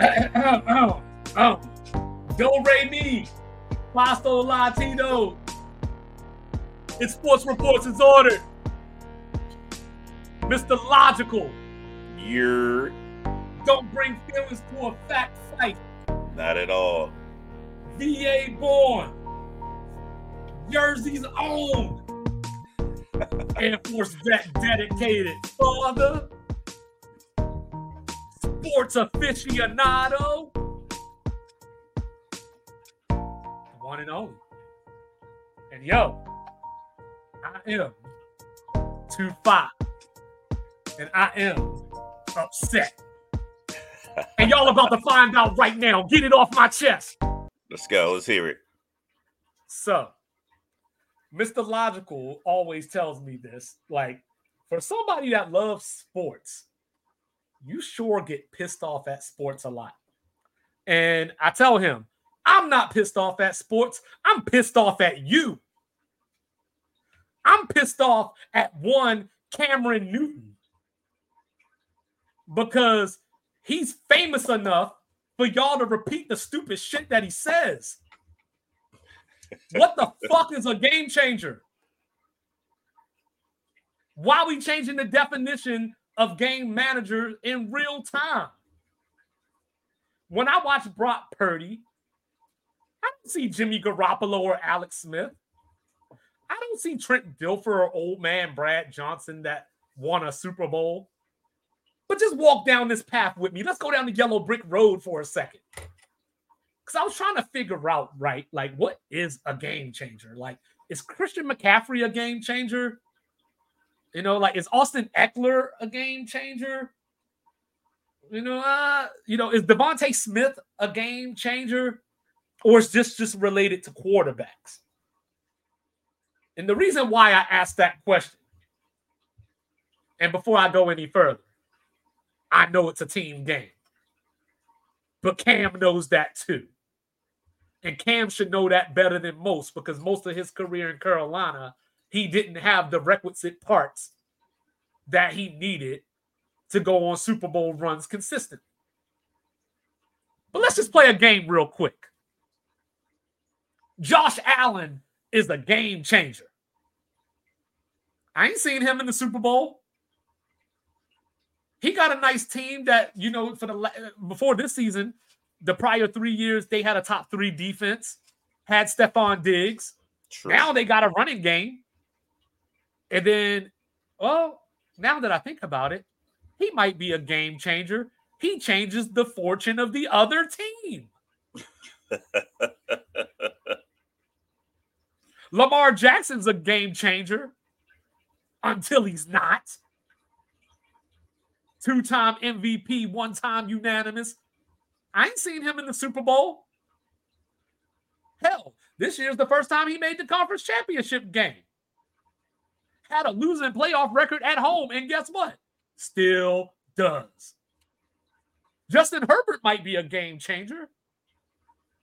oh, oh, oh. Do Re Mi, Pasto Latino. It's Sports Reports is ordered. Mr. Logical. You're Don't bring feelings to a fact fight. not at all. VA born. Jersey's own. Air Force vet dedicated. Father. Sports aficionado. One and only. And yo, I am 2 5. And I am upset. and y'all about to find out right now. Get it off my chest. Let's go. Let's hear it. So, Mr. Logical always tells me this. Like, for somebody that loves sports, you sure get pissed off at sports a lot. And I tell him, I'm not pissed off at sports. I'm pissed off at you. I'm pissed off at one Cameron Newton because he's famous enough for y'all to repeat the stupid shit that he says. What the fuck is a game changer? Why are we changing the definition of game managers in real time? When I watch Brock Purdy, I don't see Jimmy Garoppolo or Alex Smith. I don't see Trent Dilfer or old man Brad Johnson that won a Super Bowl. But just walk down this path with me. Let's go down the yellow brick road for a second. Because I was trying to figure out, right, like what is a game changer? Like, is Christian McCaffrey a game changer? You know, like is Austin Ekeler a game changer? You know, uh, you know, is DeVonta Smith a game changer? Or is this just related to quarterbacks? And the reason why I asked that question, and before I go any further, I know it's a team game. But Cam knows that too. And Cam should know that better than most because most of his career in Carolina, he didn't have the requisite parts that he needed to go on Super Bowl runs consistently. But let's just play a game real quick. Josh Allen is a game changer. I ain't seen him in the Super Bowl. He got a nice team that, you know, for the before this season, the prior three years, they had a top three defense, had Stefon Diggs. True. Now they got a running game. And then, well, now that I think about it, he might be a game changer. He changes the fortune of the other team. Lamar Jackson's a game changer until he's not. Two time MVP, one time unanimous. I ain't seen him in the Super Bowl. Hell, this year's the first time he made the conference championship game. Had a losing playoff record at home, and guess what? Still does. Justin Herbert might be a game changer.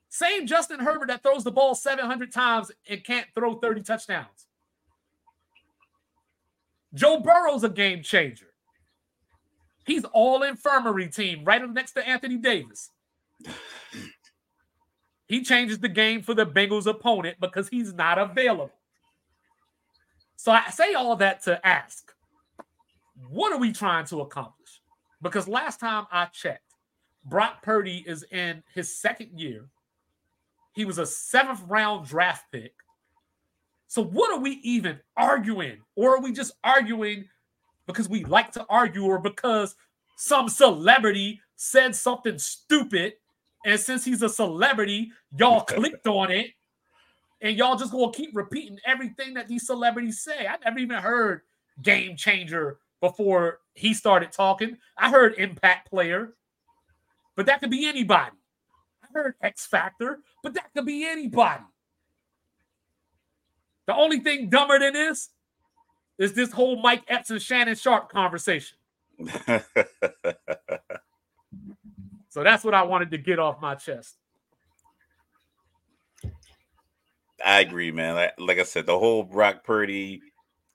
Same Justin Herbert that throws the ball 700 times and can't throw 30 touchdowns. Joe Burrow's a game changer. He's all infirmary team right up next to Anthony Davis. He changes the game for the Bengals opponent because he's not available. So I say all that to ask, what are we trying to accomplish? Because last time I checked, Brock Purdy is in his second year. He was a seventh round draft pick. So what are we even arguing? Or are we just arguing because we like to argue or because some celebrity said something stupid and since he's a celebrity, y'all clicked on it and y'all just gonna keep repeating everything that these celebrities say. I never even heard game changer before he started talking. I heard impact player, but that could be anybody. I heard X Factor, but that could be anybody. The only thing dumber than this is this whole Mike Epps and Shannon Sharpe conversation. So that's what I wanted to get off my chest. I agree, man. Like, like I said, the whole Brock Purdy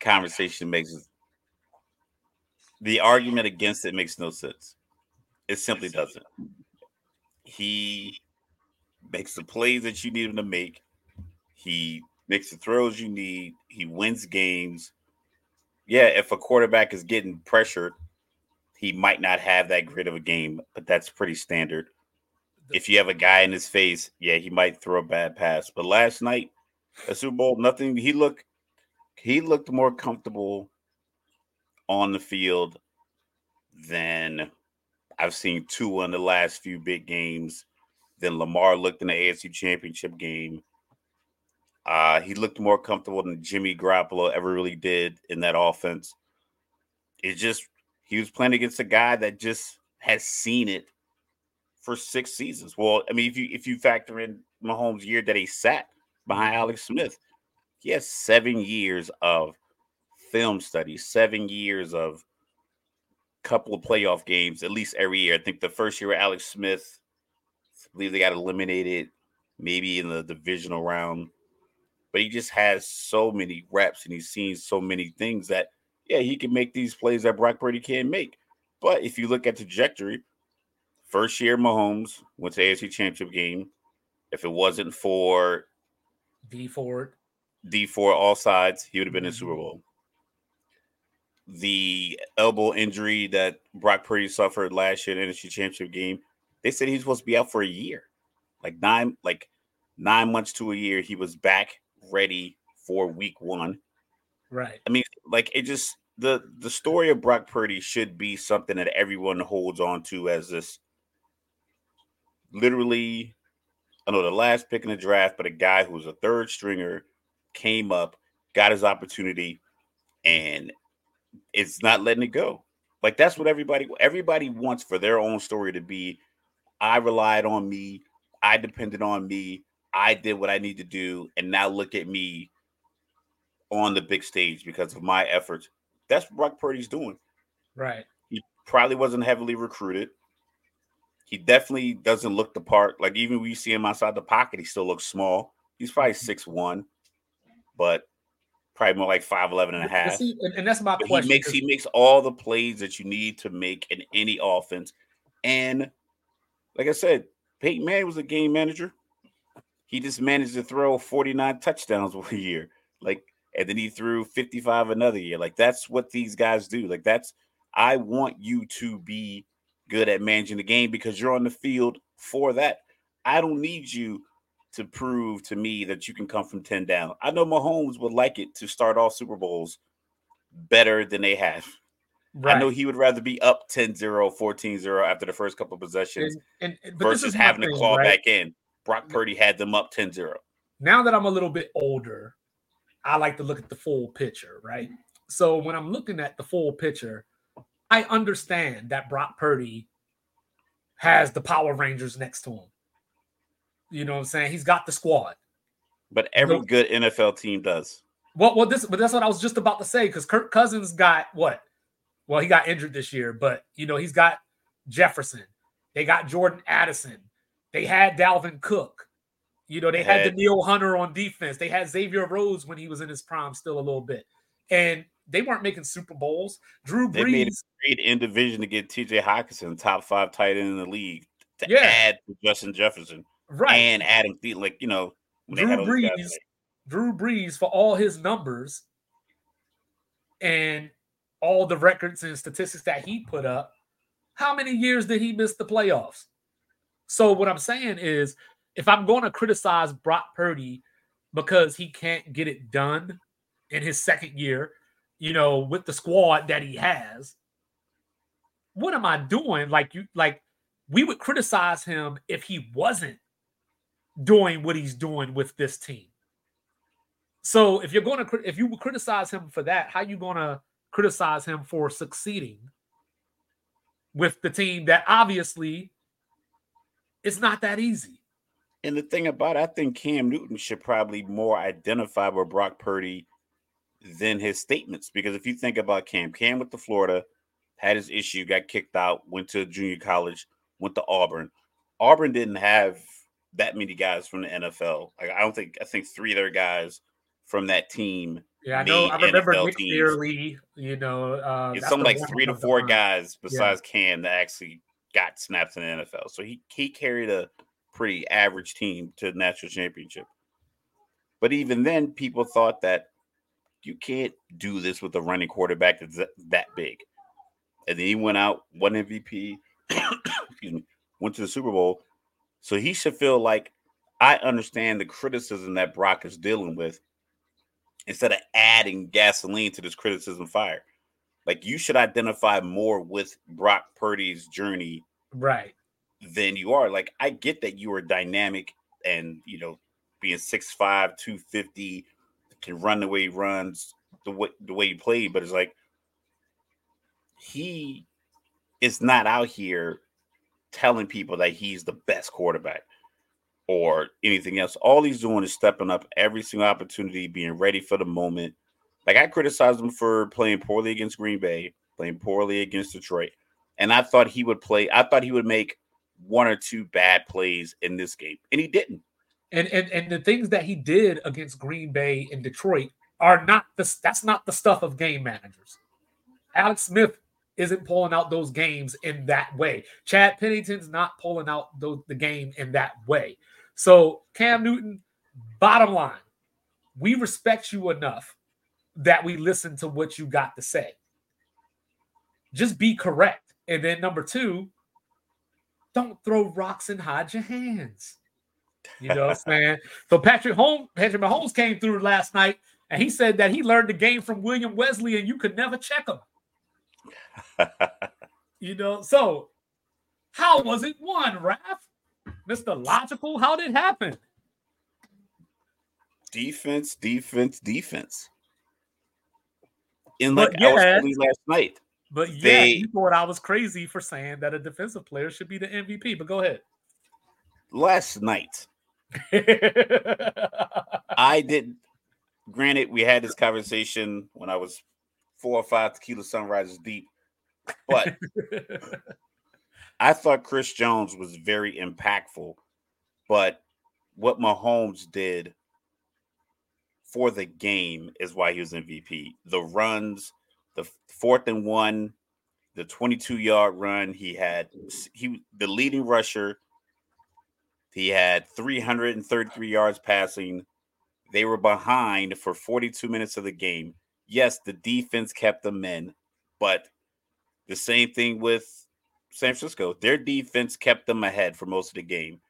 conversation makes the argument against it makes no sense. It simply doesn't. he makes the plays that you need him to make. He makes the throws you need. He wins games. Yeah, if a quarterback is getting pressured, he might not have that great of a game, but that's pretty standard. If you have a guy in his face, yeah, he might throw a bad pass. But last night, a Super Bowl, nothing. He looked he looked more comfortable on the field than I've seen two in the last few big games. Than Lamar looked in the AFC Championship game. Uh, he looked more comfortable than Jimmy Garoppolo ever really did in that offense. It's just he was playing against a guy that just has seen it for six seasons. Well, I mean, if you if you factor in Mahomes' year that he sat behind Alex Smith, he has seven years of film study, seven years of couple of playoff games at least every year. I think the first year with Alex Smith, I believe they got eliminated maybe in the divisional round. But he just has so many reps and he's seen so many things that yeah, he can make these plays that Brock Purdy can't make. But if you look at trajectory, first year Mahomes went to AFC Championship game. If it wasn't for Dee Ford, Dee Ford offsides, he would have been in Super mm-hmm. Bowl the elbow injury that Brock Purdy suffered last year in the NFC Championship game, they said he's supposed to be out for a year, like nine, like nine months to a year. He was back ready for Week One. Right. I mean, like it just the the story of Brock Purdy should be something that everyone holds on to as this literally. I know the last pick in the draft, but a guy who was a third stringer came up, got his opportunity, and it's not letting it go. Like that's what everybody everybody wants for their own story to be. I relied on me. I depended on me. I did what I need to do, and now look at me on the big stage because of my efforts. That's what Brock Purdy's doing. Right. He probably wasn't heavily recruited. He definitely doesn't look the part. Like even when you see him outside the pocket, he still looks small. He's probably mm-hmm. six one, but probably more like 5'11 and a half. See, and, and, that's my but question. He makes he makes all the plays that you need to make in any offense. And like I said, Peyton Manning was a game manager. He just managed to throw 49 touchdowns one year. Like, and then he threw 55 another year. Like, that's what these guys do. Like, that's I want you to be good at managing the game because you're on the field for that. I don't need you to prove to me that you can come from 10 down. I know Mahomes would like it to start off Super Bowls better than they have. Right. I know he would rather be up 10 0, 14 0 after the first couple possessions and, and, versus having thing, to claw right? back in. Brock Purdy had them up 10 0. Now that I'm a little bit older, I like to look at the full picture, right? So when I'm looking at the full picture, I understand that Brock Purdy has the Power Rangers next to him. You know what I'm saying? He's got the squad. But every so, good NFL team does. Well, well, this, but that's what I was just about to say because Kirk Cousins got what? Well, he got injured this year, but you know he's got Jefferson. They got Jordan Addison. They had Dalvin Cook. You know they, had, had Danielle Hunter on defense. They had Xavier Rhodes when he was in his prime, still a little bit, and they weren't making Super Bowls. Drew Brees they made a great in division to get T.J. Hockenson, top five tight end in the league, to yeah. add to Justin Jefferson right? And Adam Thielen, like you know, Drew Brees, Drew Brees for all his numbers and all the records and statistics that he put up. How many years did he miss the playoffs? So what I'm saying is, if I'm going to criticize Brock Purdy because he can't get it done in his second year, you know, with the squad that he has, what am I doing? Like you, like we would criticize him if he wasn't doing what he's doing with this team. So if you're going to if you would criticize him for that, how you going to criticize him for succeeding with the team that obviously it's not that easy. And the thing about it, I think Cam Newton should probably more identify with Brock Purdy than his statements. Because if you think about Cam, Cam went to Florida, had his issue, got kicked out, went to junior college, went to Auburn. Auburn didn't have that many guys from the NFL. Like I don't think I think three other guys from that team. Yeah, I know. I remember NFL Nick Fairley. You know, uh, it's something like three to four guys besides yeah. Cam that actually got snaps in the NFL. So he he carried a pretty average team to the national championship. But even then, people thought that you can't do this with a running quarterback that's that big. And then he went out, won MVP, excuse me, went to the Super Bowl. So he should feel like I understand the criticism that Brock is dealing with instead of adding gasoline to this criticism fire. Like you should identify more with Brock Purdy's journey. Right. Than you are. Like I get that you are dynamic and you know, being 6'5, 250, can run the way he runs, the way the way he played, but it's like he is not out here telling people that he's the best quarterback or anything else. All he's doing is stepping up every single opportunity, being ready for the moment. Like I criticized him for playing poorly against Green Bay, playing poorly against Detroit. And I thought he would play, I thought he would make one or two bad plays in this game, and he didn't. And and and the things that he did against Green Bay and Detroit are not the that's not the stuff of game managers. Alex Smith isn't pulling out those games in that way. Chad Pennington's not pulling out the game in that way. So, Cam Newton, bottom line, we respect you enough that we listen to what you got to say. Just be correct. And then number two, don't throw rocks and hide your hands. You know what I'm saying? So Patrick Holmes, Patrick Mahomes came through last night and he said that he learned the game from William Wesley and you could never check him. you know, so how was it won, Raph? Mr. Logical, how did it happen? Defense, defense, defense. In like yeah, I was last night. But yeah, they, you thought I was crazy for saying that a defensive player should be the MVP. But go ahead. Last night, I didn't. Granted, we had this conversation when I was four or five tequila sunrises deep, but I thought Chris Jones was very impactful, but what Mahomes did for the game is why he was MVP. The runs, the fourth and one, the 22 yard run, he had he the leading rusher. He had 333 yards passing. They were behind for 42 minutes of the game. Yes, the defense kept them in, but the same thing with San Francisco, their defense kept them ahead for most of the game.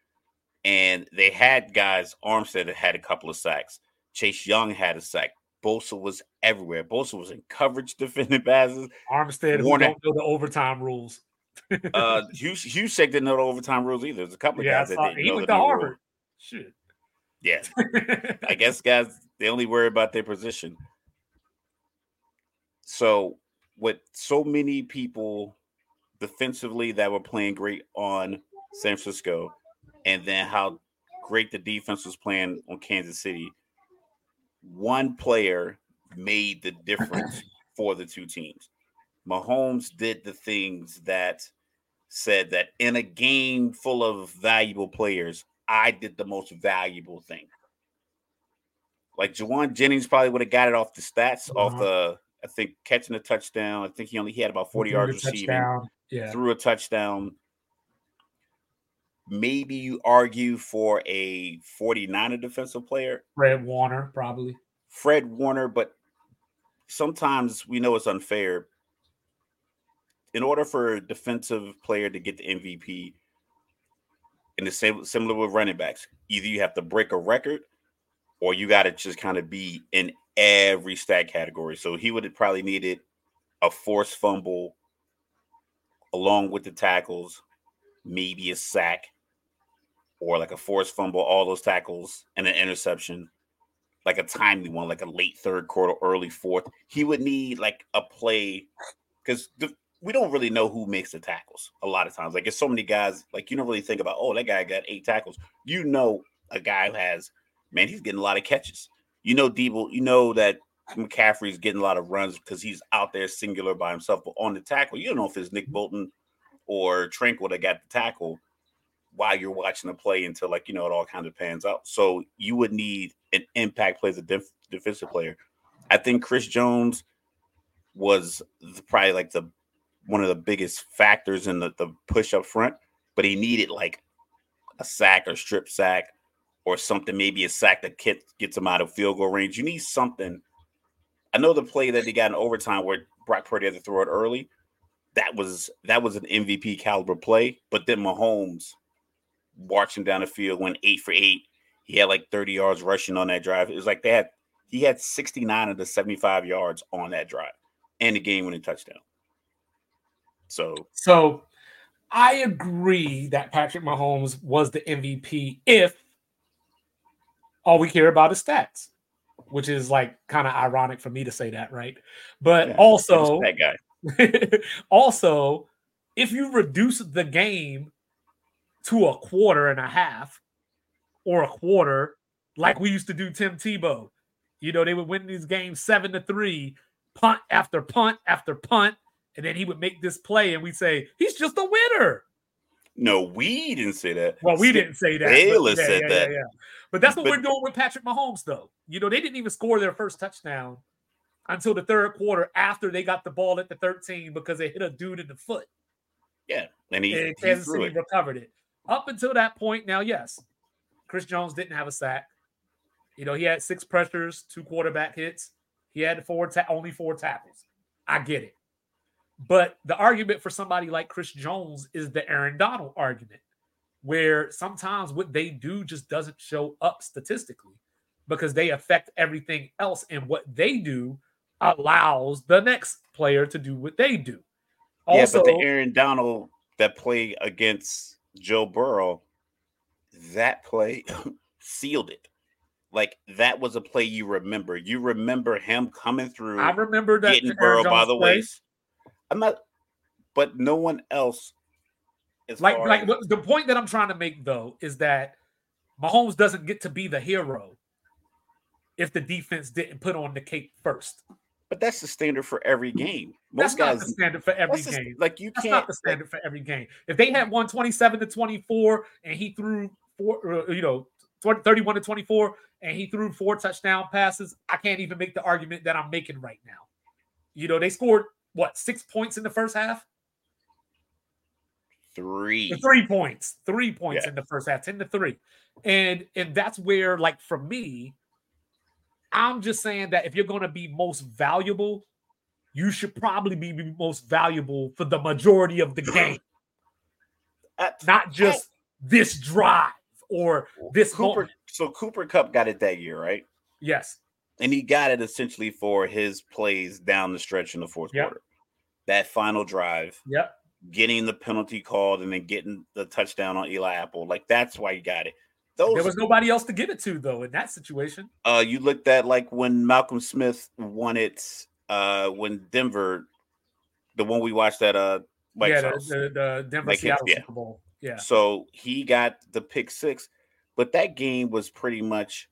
And they had guys, Armstead had a couple of sacks. Chase Young had a sack. Bosa was everywhere. Bosa was in coverage defending passes. Armstead, Warner, who don't know the overtime rules. Uh, Hughes, Hughes didn't know the overtime rules either. There's a couple of yeah, guys that didn't he know went to Harvard. Shit. Yeah, I guess guys they only worry about their position. So, with so many people defensively that were playing great on San Francisco, and then how great the defense was playing on Kansas City. One player made the difference for the two teams. Mahomes did the things that said that in a game full of valuable players, I did the most valuable thing. Like Jauan Jennings probably would have got it off the stats, uh-huh. off the I think catching a touchdown. I think he only he had about 40 yards receiving yeah. threw a touchdown. Maybe you argue for a 49er defensive player. Fred Warner, probably. Fred Warner, but sometimes we know it's unfair. In order for a defensive player to get the MVP, and the same similar with running backs, either you have to break a record or you got to just kind of be in every stat category. So he would have probably needed a forced fumble along with the tackles, maybe a sack or like a forced fumble, all those tackles and an interception, like a timely one, like a late third quarter, early fourth. He would need like a play because we don't really know who makes the tackles a lot of times. Like, there's so many guys, like, you don't really think about, oh, that guy got eight tackles. You know, a guy who has, man, he's getting a lot of catches. You know, Deebo, you know that McCaffrey's getting a lot of runs because he's out there singular by himself. But on the tackle, you don't know if it's Nick Bolton or Tranquill that got the tackle while you're watching the play until like you know it all kind of pans out. So you would need an impact player as a def- defensive player. I think Chris Jones was the, probably like the one of the biggest factors in the, the push up front, but he needed like a sack or strip sack or something, maybe a sack that gets him out of field goal range. You need something. I know the play that they got in overtime where Brock Purdy had to throw it early. That was that was an MVP caliber play, but then Mahomes marching down the field, went eight for eight. He had like 30 yards rushing on that drive. It was like they had he had 69 of the 75 yards on that drive and the game winning touchdown. So so I agree that Patrick Mahomes was the MVP if all we care about is stats, which is like kind of ironic for me to say that, right? But yeah, also that guy. also, if you reduce the game to a quarter and a half or a quarter, like we used to do Tim Tebow, you know, they would win these games seven to three, punt after punt after punt, and then he would make this play, and we'd say he's just a winner. No, we didn't say that. Well, we didn't say that. Baylor yeah, said yeah, that. Yeah, but that's what but, we're doing with Patrick Mahomes, though. You know, they didn't even score their first touchdown until the third quarter after they got the ball at the 13 because they hit a dude in the foot. Yeah, and he, and Kansas City it. recovered it. Up until that point, now, yes, Chris Jones didn't have a sack. You know, he had six pressures, two quarterback hits. He had four ta- only four tackles. I get it. But the argument for somebody like Chris Jones is the Aaron Donald argument, where sometimes what they do just doesn't show up statistically because they affect everything else. And what they do allows the next player to do what they do. Also, yeah, but the Aaron Donald that play against Joe Burrow, that play sealed it. Like that was a play you remember. You remember him coming through. I remember that getting Burrow by the waist. I'm not, but no one else. like, like as, the point that I'm trying to make though is that Mahomes doesn't get to be the hero if the defense didn't put on the cape first. But that's the standard for every game. Most that's guys, not the standard for every game. like you that's can't. not the standard for every game. If they had won 27 to 24 and he threw four, uh, you know, 31 to 24 and he threw four touchdown passes, I can't even make the argument that I'm making right now. You know, they scored what six points in the first half? Three. Three points. Three points yeah. in the first half, 10 to three. And and that's where, like, for me, I'm just saying that if you're going to be most valuable, you should probably be most valuable for the majority of the game. Not just this drive or this Cooper. Moment. So Cooper Kupp got it that year, right? Yes and he got it essentially for his plays down the stretch in the fourth yep. quarter. That final drive, yep, getting the penalty called and then getting the touchdown on Eli Apple, like that's why you got it. Those, there was nobody else to give it to though in that situation. Uh, you looked at like when Malcolm Smith won it, uh, when Denver, the one we watched at uh, yeah, the, the, the, Denver like Seattle yeah. Super Bowl, yeah. So he got the pick six, but that game was pretty much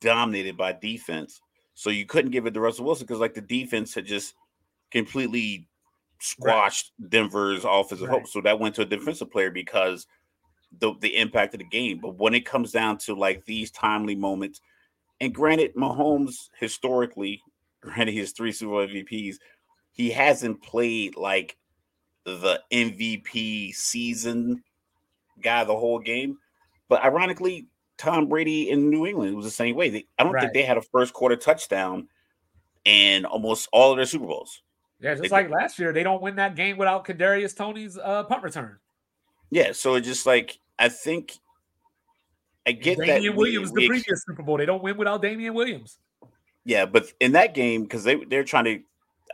dominated by defense. So you couldn't give it to Russell Wilson because like the defense had just completely squashed right. Denver's offensive right. hope. So that went to a defensive player because the the impact of the game. But when it comes down to like these timely moments, and granted, Mahomes historically, granted his three Super Bowl MVPs, he hasn't played like the MVP season guy the whole game. But ironically, Tom Brady in New England. It was the same way. They, I don't right. think they had a first quarter touchdown in almost all of their Super Bowls. Yeah, just like last year, they don't win that game without Kadarius Toney's uh, punt return. Yeah, so it's just like I think I get Damien that Williams we, the previous Super Bowl. They don't win without Damien Williams. Yeah, but in that game, because they they're trying to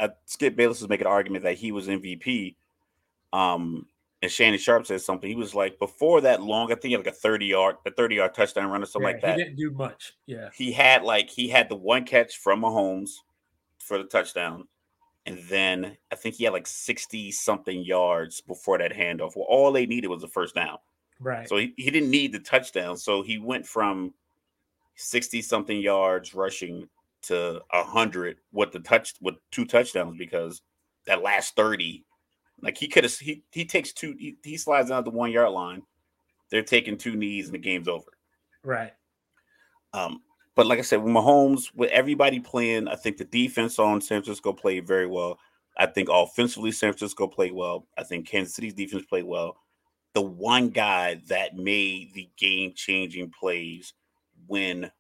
uh, Skip Bayless was making an argument that he was MVP. Um, and Shannon Sharpe said something. He was like, before that long, I think he had like a 30 yard, a 30 yard touchdown run or something yeah, like that. He didn't do much. Yeah. He had like he had the one catch from Mahomes for the touchdown. And then I think he had like 60 something yards before that handoff. Well, all they needed was a first down. Right. So he, he didn't need the touchdown. So he went from 60 something yards rushing to a hundred with the touch with two touchdowns because that last 30 like he could have he he takes two he, he slides down the one yard line. They're taking two knees and the game's over. Right. Um, but like I said, with Mahomes, with everybody playing, I think the defense on San Francisco played very well. I think offensively, San Francisco played well. I think Kansas City's defense played well. The one guy that made the game changing plays when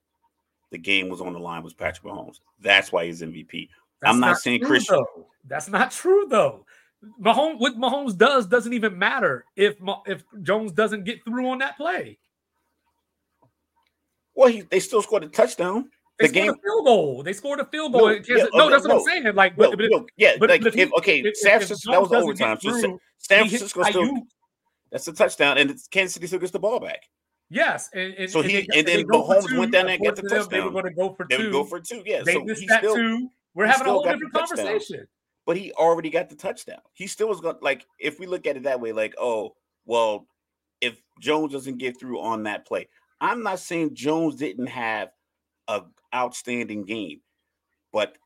the game was on the line was Patrick Mahomes. That's why he's MVP. That's I'm not, saying true, Christian. though. That's not true though. Mahomes, what Mahomes does doesn't even matter if if Jones doesn't get through on that play. Well, he, they still scored a touchdown. They The scored game- a field goal. They scored a field goal. No, yeah, no, that's what no. I'm saying. Like, No, but, but, yeah, but- like but if, okay, if- San Francisco that was overtime. So through, San Francisco still that's a touchdown, and it's Kansas City still gets the ball back. Yes, and, and So and he- they- and then they Mahomes two. went down there and got the According to them, They were going to go for They two. would go for two. Yeah, they so missed that still, two. We're having a whole different touchdown. conversation. But he already got the touchdown. He still was going like if we look at it that way, like oh well, if Jones doesn't get through on that play, I'm not saying Jones didn't have a outstanding game, but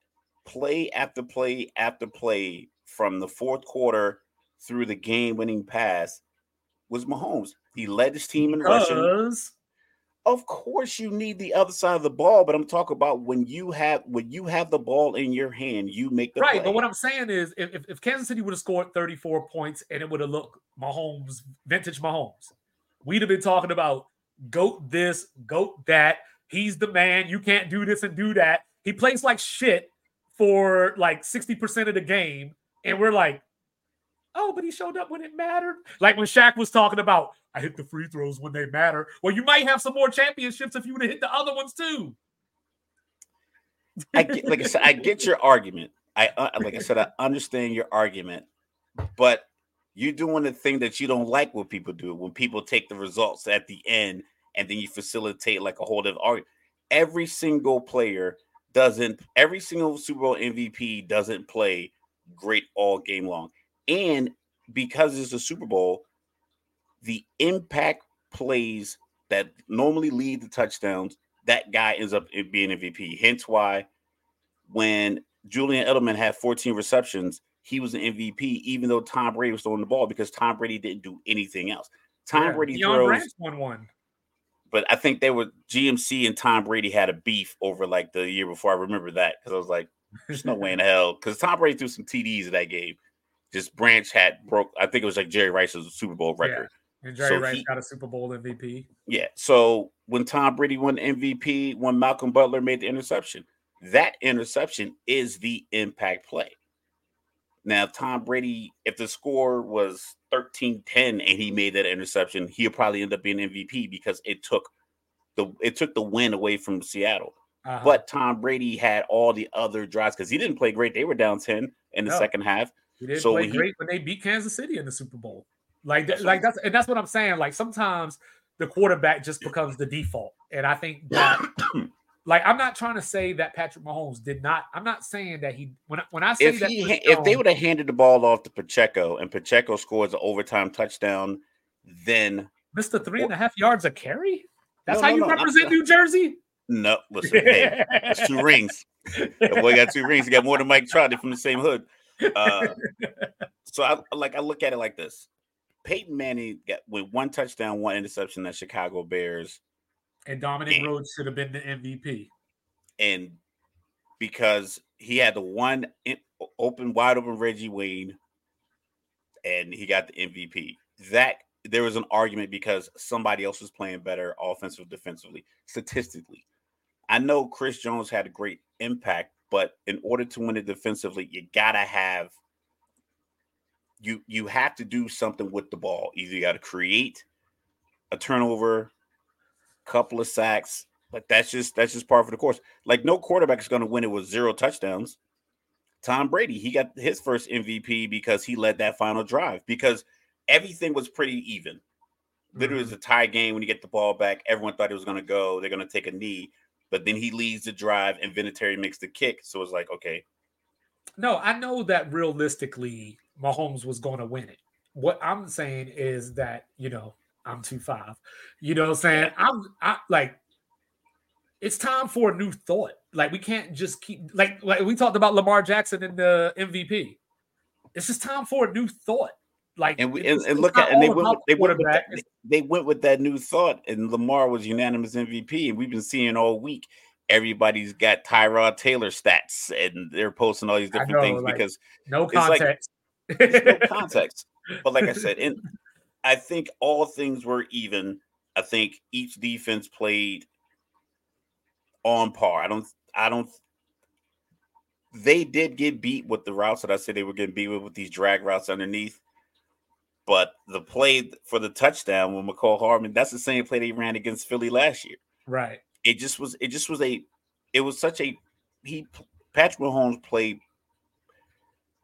play after play after play from the fourth quarter through the game-winning pass was Mahomes. He led his team in rushing. Of course, you need the other side of the ball, but I'm talking about when you have when you have the ball in your hand, you make the right, play. but what I'm saying is, if, if- if Kansas City would have scored 34 points and it would have looked Mahomes, vintage Mahomes, we'd have been talking about goat this, goat that. He's the man. You can't do this and do that. He plays like shit for like 60% of the game, and we're like, oh, but he showed up when it mattered. Like when Shaq was talking about, I hit the free throws when they matter. Well, you might have some more championships if you would have hit the other ones too. I get, like I said, I get your argument. I uh, like I said, I understand your argument, but you're doing the thing that you don't like when people do. When people take the results at the end and then you facilitate like a whole different argument. Every single player doesn't. Every single Super Bowl MVP doesn't play great all game long, and because it's a Super Bowl, the impact plays that normally lead to touchdowns that guy ends up being MVP. Hence why when Julian Edelman had 14 receptions, he was an MVP, even though Tom Brady was throwing the ball because Tom Brady didn't do anything else. Tom Yeah, Brady Deion throws, won one. but I think they were GMC and Tom Brady had a beef over like the year before. I remember that because I was like, there's no way in hell because Tom Brady threw some TDs in that game. Just Branch had broke. I think it was like Jerry Rice's Super Bowl record. Yeah. And Jerry So Rice he- got a Super Bowl MVP. Yeah. So when Tom Brady won MVP, when Malcolm Butler made the interception, that interception is the impact play. Now, Tom Brady, if the score was 13 10 and he made that interception, he'll probably end up being MVP because it took the it took the win away from Seattle. Uh-huh. But Tom Brady had all the other drives because he didn't play great. They were down 10 in the No. second half. He didn't so play he- great when they beat Kansas City in the Super Bowl. Like, That's that, what like that's and that's what I'm saying. Like sometimes the quarterback just becomes the default, and I think that. Like I'm not trying to say that Patrick Mahomes did not. I'm not saying that he when I, when I say if that he ha- if they would have handed the ball off to Pacheco and Pacheco scores an overtime touchdown, then the three and a half yards a carry. That's No, how no, you no, represent. New Jersey. no. Listen, hey, that's two rings. That boy got two rings. He got more than Mike Trout. They're from the same hood. Uh, so I like I look at it like this: Peyton Manning got with one touchdown, one interception at Chicago Bears, And Dominic Yeah. Rhodes should have been the MVP. and because he had the one open, wide open Reggie Wayne, and he got the MVP. That there was an argument because somebody else was playing better offensive, defensively, statistically. I know Chris Jones had a great impact, but in order to win it defensively, you gotta have you you have to do something with the ball. Either you got to create a turnover, couple of sacks, but that's just that's just part of the course. Like no quarterback is to win it with zero touchdowns. Tom Brady, he got his first MVP because he led that final drive because everything was pretty even. Literally, it was mm-hmm. a tie game when you get the ball back. Everyone thought it was going to go. They're going to take a knee, but then he leads the drive and Vinatieri makes the kick. So it's like, okay, No, I know that realistically, Mahomes was going to win it. What I'm saying is that you know I'm two five. You know what I'm saying? I'm I like. It's time for a new thought. Like we can't just keep like like we talked about Lamar Jackson in the MVP. It's just time for a new thought. Like and we and, and look at and they went with, they went with that, they went with that new thought, and Lamar was unanimous MVP, and we've been seeing all week. everybody's got Tyrod Taylor stats and they're posting all these different know, things like, because no it's like- context. no context. But like I said, and I think all things were even. I think each defense played on par. I don't. I don't. They did get beat with the routes that I said they were getting beat with with these drag routes underneath. But the play for the touchdown with Mecole Hardman, that's the same play they ran against Philly last year. right. It just was. It just was a. It was such a. He Patrick Mahomes played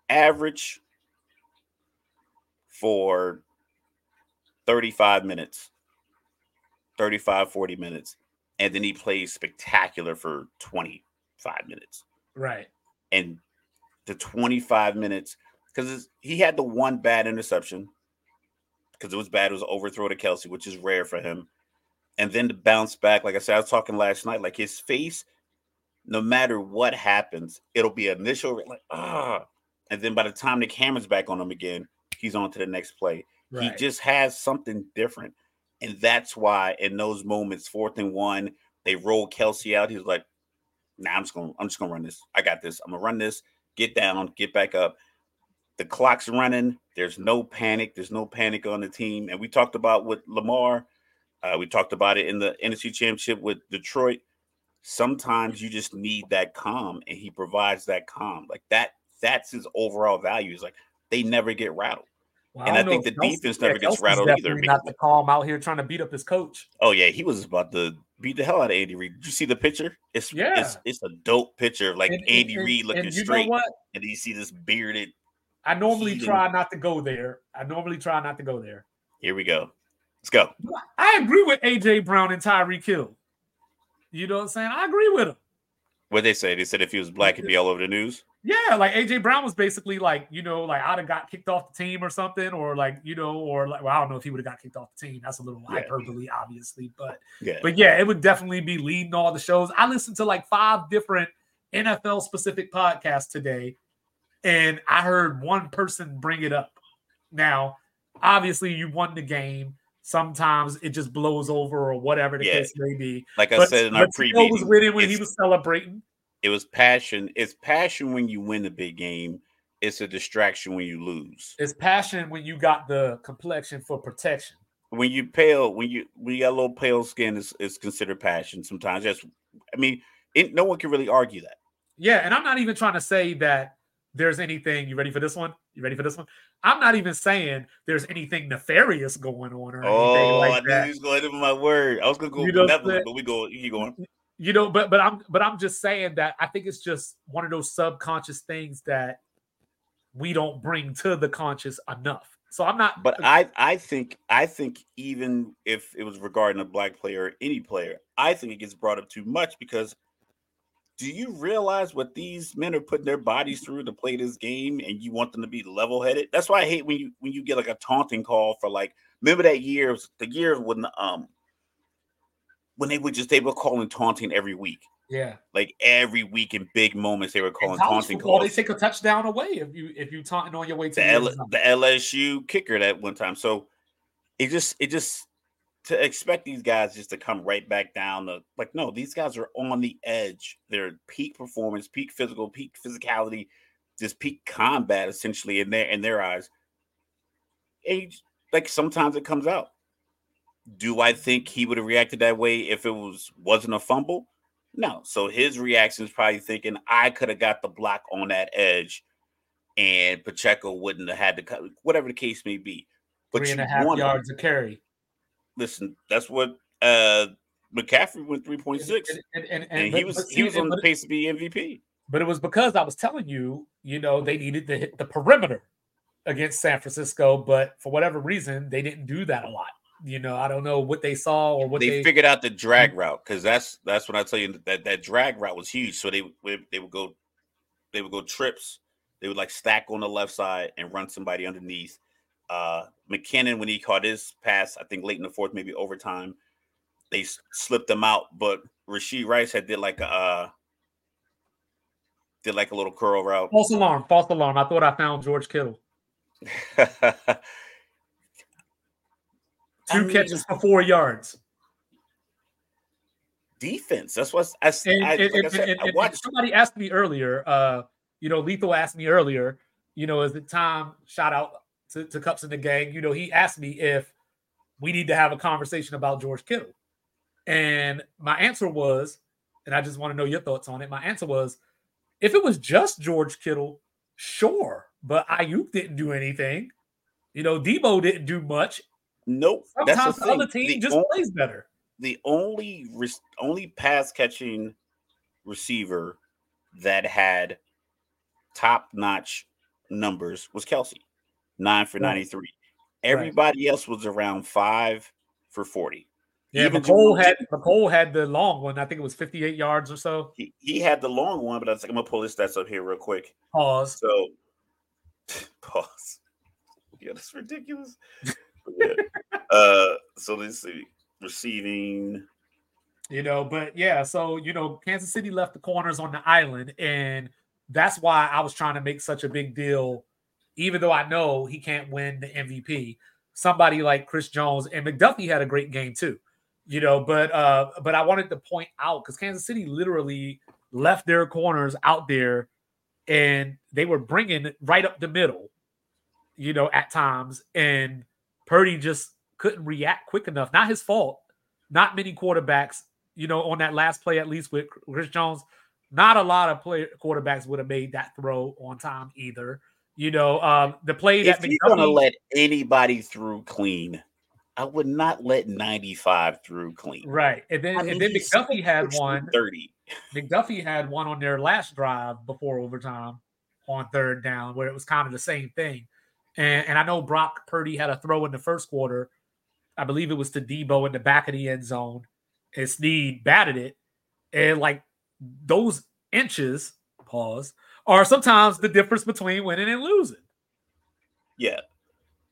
average for 35 minutes 35 40 minutes and then he plays spectacular for 25 minutes Right. and the 25 minutes because he had the one bad interception because it was bad it was an overthrow to kelce which is rare for him and then to bounce back like i said i was talking last night like his face no matter what happens it'll be initial like ah and then by the time the camera's back on him again he's on to the next play Right. he just has something different. And that's why in those moments, fourth and one, they roll Kelce out. He's like, nah, I'm just gonna, I'm just gonna run this. I got this. I'm gonna run this, get down, get back up. The clock's running. There's no panic. There's no panic on the team. And we talked about with Lamar. Uh, we talked about it in the NFC Championship with Detroit. Sometimes you just need that calm, and he provides that calm. Like that, that's his overall value. Is like they never get rattled. Well, and don't I think the Kelce- defense never yeah, gets Kelce's rattled either, Not the calm out here trying to beat up his coach. Oh yeah, he was about to beat the hell out of Andy Reid. Did you see the picture? It's Yeah. it's it's a dope picture of like And- and- Andy and- Reid looking and straight, and you see this bearded. I normally try not to go there. I normally try not to go there. Here we go. Let's go. I agree with AJ Brown and Tyreek Hill. You know what I'm saying? I agree with him. What they say? They said if he was black, it'd be all over the news. Yeah, like AJ Brown was basically like, you know, like I'd have got kicked off the team or something, or like, you know, or like, well, I don't know if he would have got kicked off the team. That's a little Yeah. hyperbole, obviously, but Yeah, but yeah, it would definitely be leading all the shows. I listened to like five different NFL specific podcasts today, and I heard one person bring it up. Now, obviously, you won the game. Sometimes it just blows over or whatever the Yeah. case may be. like I But, said in our Tito was winning when he it's- was celebrating. it was passion. It's passion when you win the big game. It's a distraction when you lose. It's passion when you got the complexion for protection. When you pale, when you when you got a little pale skin, is is considered passion. Sometimes that's. I mean, it, no one can really argue that. Yeah, and I'm not even trying to say that there's anything. You ready for this one? You ready for this one? I'm not even saying there's anything nefarious going on or anything Oh, I like knew that. he was going to my word. I was going to go You know but we go. You keep going. You know, but but I'm but I'm just saying that I think it's just one of those subconscious things that we don't bring to the conscious enough. So I'm not. But I, I think, I think even if it was regarding a black player or any player, I think it gets brought up too much because do you realize what these men are putting their bodies through to play this game, and you want them to be level headed? That's why I hate when you when you get like a taunting call for like. Remember that year, was the year when um when they would just they were calling taunting every week, yeah. like every week in big moments they were calling taunting football, calls. they take a touchdown away if you if you taunting on your way to the, the, L- the LSU kicker that one time. So it just it just to expect these guys just to come right back down the like no, these guys are on the edge. They're peak performance, peak physical, peak physicality, just peak combat essentially in their in their eyes. Age like sometimes it comes out. Do I think he would have reacted that way if it was wasn't a fumble? No. So his reaction is probably thinking I could have got the block on that edge and Pacheco wouldn't have had to cut whatever the case may be. But Three and a half want to- yards of carry. Listen, that's what uh McCaffrey went 3.6. And, and, and, And he was he was on the pace to be MVP. But it was because I was telling you, you know, they needed to hit the perimeter against San Francisco, but for whatever reason, they didn't do that a lot. You know, I don't know what they saw or what they, they, figured out the drag route because that's that's when I tell you that that drag route was huge. So they they would go they would go trips. They would like stack on the left side and run somebody underneath. Uh McKinnon when he caught his pass, I think late in the fourth, maybe overtime, they slipped them out. But Rashee Rice had did like a uh, did like a little curl route. false alarm, false alarm. I thought I found George Kittle. I Two mean, catches for four yards. defense. That's what I, And, I, and- like I said, and- I watched. somebody asked me earlier, uh, you know, Lethal asked me earlier, you know, is it time? Shout out to, to Cups in the gang. You know, he asked me if we need to have a conversation about George Kittle. And my answer was, and I just want to know your thoughts on it. My answer was, if it was just George Kittle, sure, but Aiyuk didn't do anything. You know, Deebo didn't do much. Nope. That's Sometimes the the, other team the, just on- plays better. the only only pass catching receiver that had top notch numbers was Kelce, nine for Right. ninety three. Everybody else was around five for forty. Yeah, Even Mecole had Mecole had the long one. I think it was 58 yards or so. He, he had the long one, but I was like, I'm gonna pull his stats up here real quick. Pause. So pause. Yeah, that's ridiculous. yeah. Uh so let's see. Receiving You know, but yeah, so you know, Kansas City left the corners on the island, and that's why I was trying to make such a big deal, even though I know he can't win the MVP. Somebody like Chris Jones and McDuffie had a great game too, you know. But uh, but I wanted to point out because Kansas City literally left their corners out there, and they were bringing it right up the middle, you know, at times, and Purdy just couldn't react quick enough. Not his fault. Not many quarterbacks, you know, on that last play, at least with Chris Jones, not a lot of play quarterbacks would have made that throw on time either. You know, um, the play if that you're gonna let anybody through clean, I would not let 95 through clean. right, and then I and mean, then McDuffie had one. 30. McDuffie had one on their last drive before overtime on third down, where it was kind of the same thing. And and I know Brock Purdy had a throw in the first quarter. I believe it was to Deebo in the back of the end zone, and Sneed batted it. And like those inches, pause, are sometimes the difference between winning and losing. Yeah.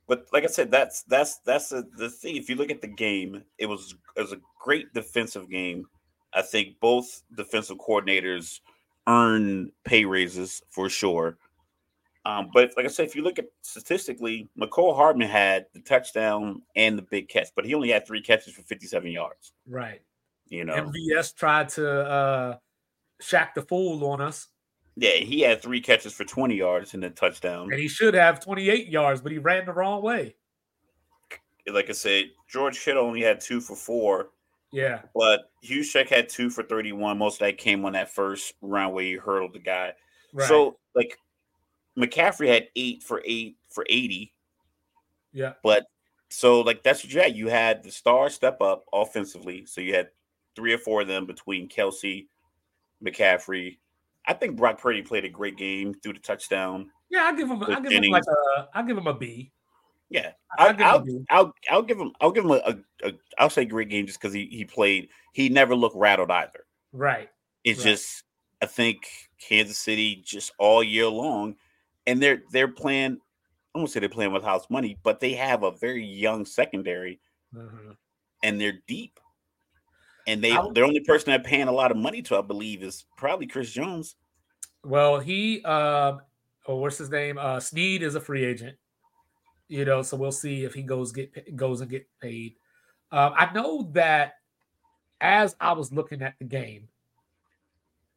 But like I said, that's that's that's a, the thing. If you look at the game, it was it was a great defensive game. I think both defensive coordinators earn pay raises for sure. Um, but like I said, if you look at statistically, Mecole Hardman had the touchdown and the big catch, but he only had three catches for 57 yards. Right. You know, MVS tried to uh shack the fool on us, yeah, he had three catches for 20 yards and a touchdown. and he should have 28 yards, but he ran the wrong way. Like I said, George Kittle only had two for four. Yeah. But Juszczyk had two for 31. Most of that came on that first round where he hurdled the guy. Right. So, like, McCaffrey had eight for eight for 80. yeah. But so, like, that's what you had. You had the star step up offensively. So, you had three or four of them between Kelce, McCaffrey. I think Brock Purdy played a great game through the touchdown. Yeah, I give him. I give him like a. I give him a B. Yeah, I I, give him a I'll, B. I'll I'll give him I'll give him a, a, a I'll say great game just because he he played he never looked rattled either. Right. It's Right. just I think Kansas City just all year long, and they're they're playing. I won't say they're playing with house money, but they have a very young secondary Mhm. and they're deep. And they the only person they're paying a lot of money to, I believe, is probably Chris Jones. Well, he. Um. Oh, what's his name? Uh, Sneed is a free agent. You know, so we'll see if he goes get goes and get paid. Um, I know that as I was looking at the game,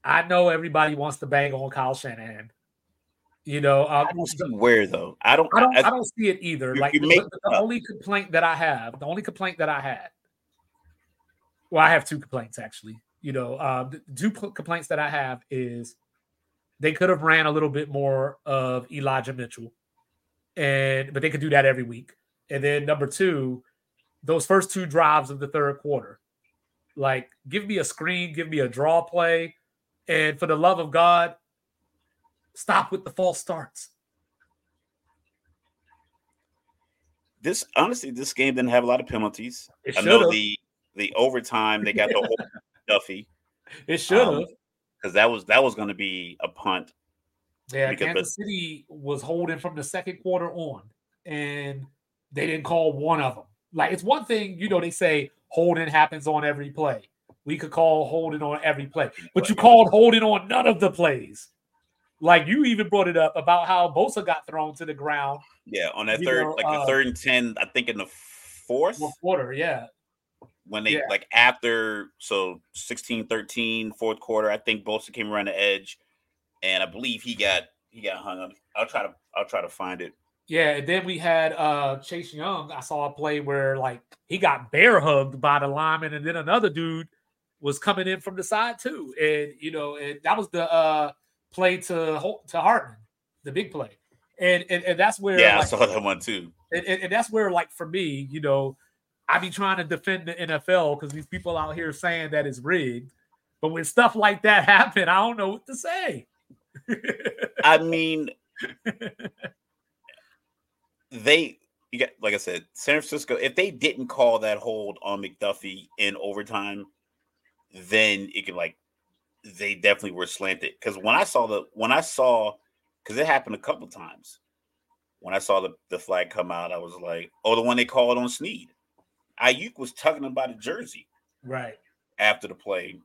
I know everybody wants to bang on Kyle Shanahan. You know, um, I don't see where though. I don't. I don't. I, I, don't see it either. You- Like you the- the only complaint that I have, the only complaint that I had. Well, I have two complaints actually. You know, uh, the two cl- complaints that I have is they could have ran a little bit more of Elijah Mitchell, and but they could do that every week. And then number two, those first two drives of the third quarter, like give me a screen, give me a draw play, and for the love of God, stop with the false starts. this honestly, this game didn't have a lot of penalties. It I know the the overtime they got the whole Duffy It should have. um, because that was that was going to be a punt. Yeah, Because- Kansas City was holding from the second quarter on, and they didn't call one of them. Like it's one thing, you know, they say holding happens on every play. We could call holding on every play, but you called holding on none of the plays. Like you even brought it up about how Bosa got thrown to the ground Yeah, on that third, know, like uh, the third and ten, I think in the fourth. fourth quarter. Yeah, when they Yeah. like after so 16 13 fourth quarter i think Bosa came around the edge and i believe he got he got hung up i'll try to i'll try to find it Yeah, and then we had uh Chase Young. I saw a play where like he got bear hugged by the lineman, and then another dude was coming in from the side too. And you know, and that was the uh play to to Hardman, the big play. And and, and that's where yeah i like, saw that one too and, and, and that's where like for me, you know, I be trying to defend the NFL because these people out here saying that it's rigged. But when stuff like that happen, I don't know what to say. i mean they you got like i said san francisco if they didn't call that hold on mcduffie in overtime then it could like they definitely were slanted because when i saw the when i saw because it happened a couple times when i saw the, the flag come out i was like oh the one they called on sneed Aiyuk was tugging him by the jersey right. after the play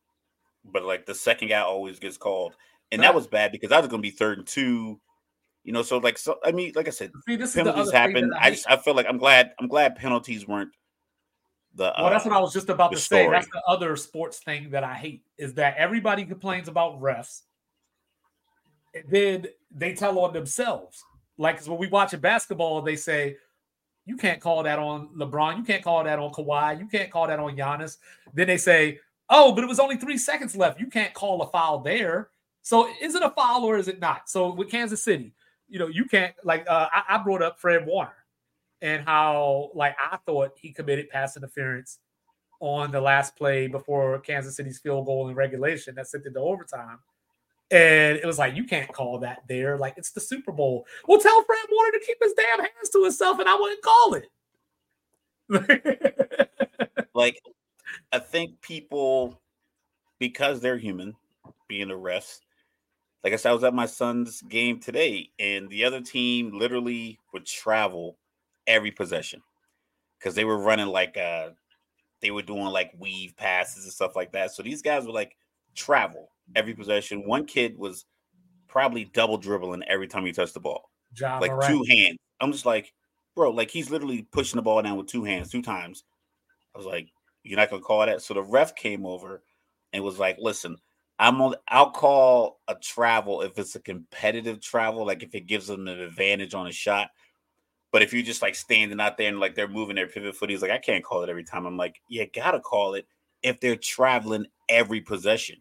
but like the second guy always gets called and Right. that was bad because I was going to be third and two you know so like so i mean like i said See, this is penalties other thing happen. that I just I feel like I'm glad I'm glad penalties weren't the. Well, that's uh, what I was just about to say. That's the other sports thing that I hate is that everybody complains about refs. Then they tell on themselves. Like when we watch a basketball, they say, you can't call that on LeBron. You can't call that on Kawhi. You can't call that on Giannis. Then they say, oh, but it was only three seconds left. You can't call a foul there. So is it a foul or is it not? So with Kansas City, you know, you can't like uh, I, I brought up Fred Warner and how like I thought he committed pass interference on the last play before Kansas City's field goal in regulation that sent it to overtime. And it was like, you can't call that there. Like, it's the Super Bowl. Well, tell Fred Warner to keep his damn hands to himself, and I wouldn't call it. like I think people because they're human, being the refs. Like I said, I was at my son's game today, and the other team literally would travel every possession because they were running like uh they were doing like weave passes and stuff like that. So these guys were like travel every possession. One kid was probably double dribbling every time he touched the ball John like Morant. two hands. I'm just like, bro, like he's literally pushing the ball down with two hands two times. I was like, you're not gonna call that. So the ref came over and was like, listen, I'm on. I'll call a travel if it's a competitive travel, like if it gives them an advantage on a shot. But if you're just like standing out there and like they're moving their pivot foot, he's like, I can't call it every time. I'm like, you gotta call it if they're traveling every possession.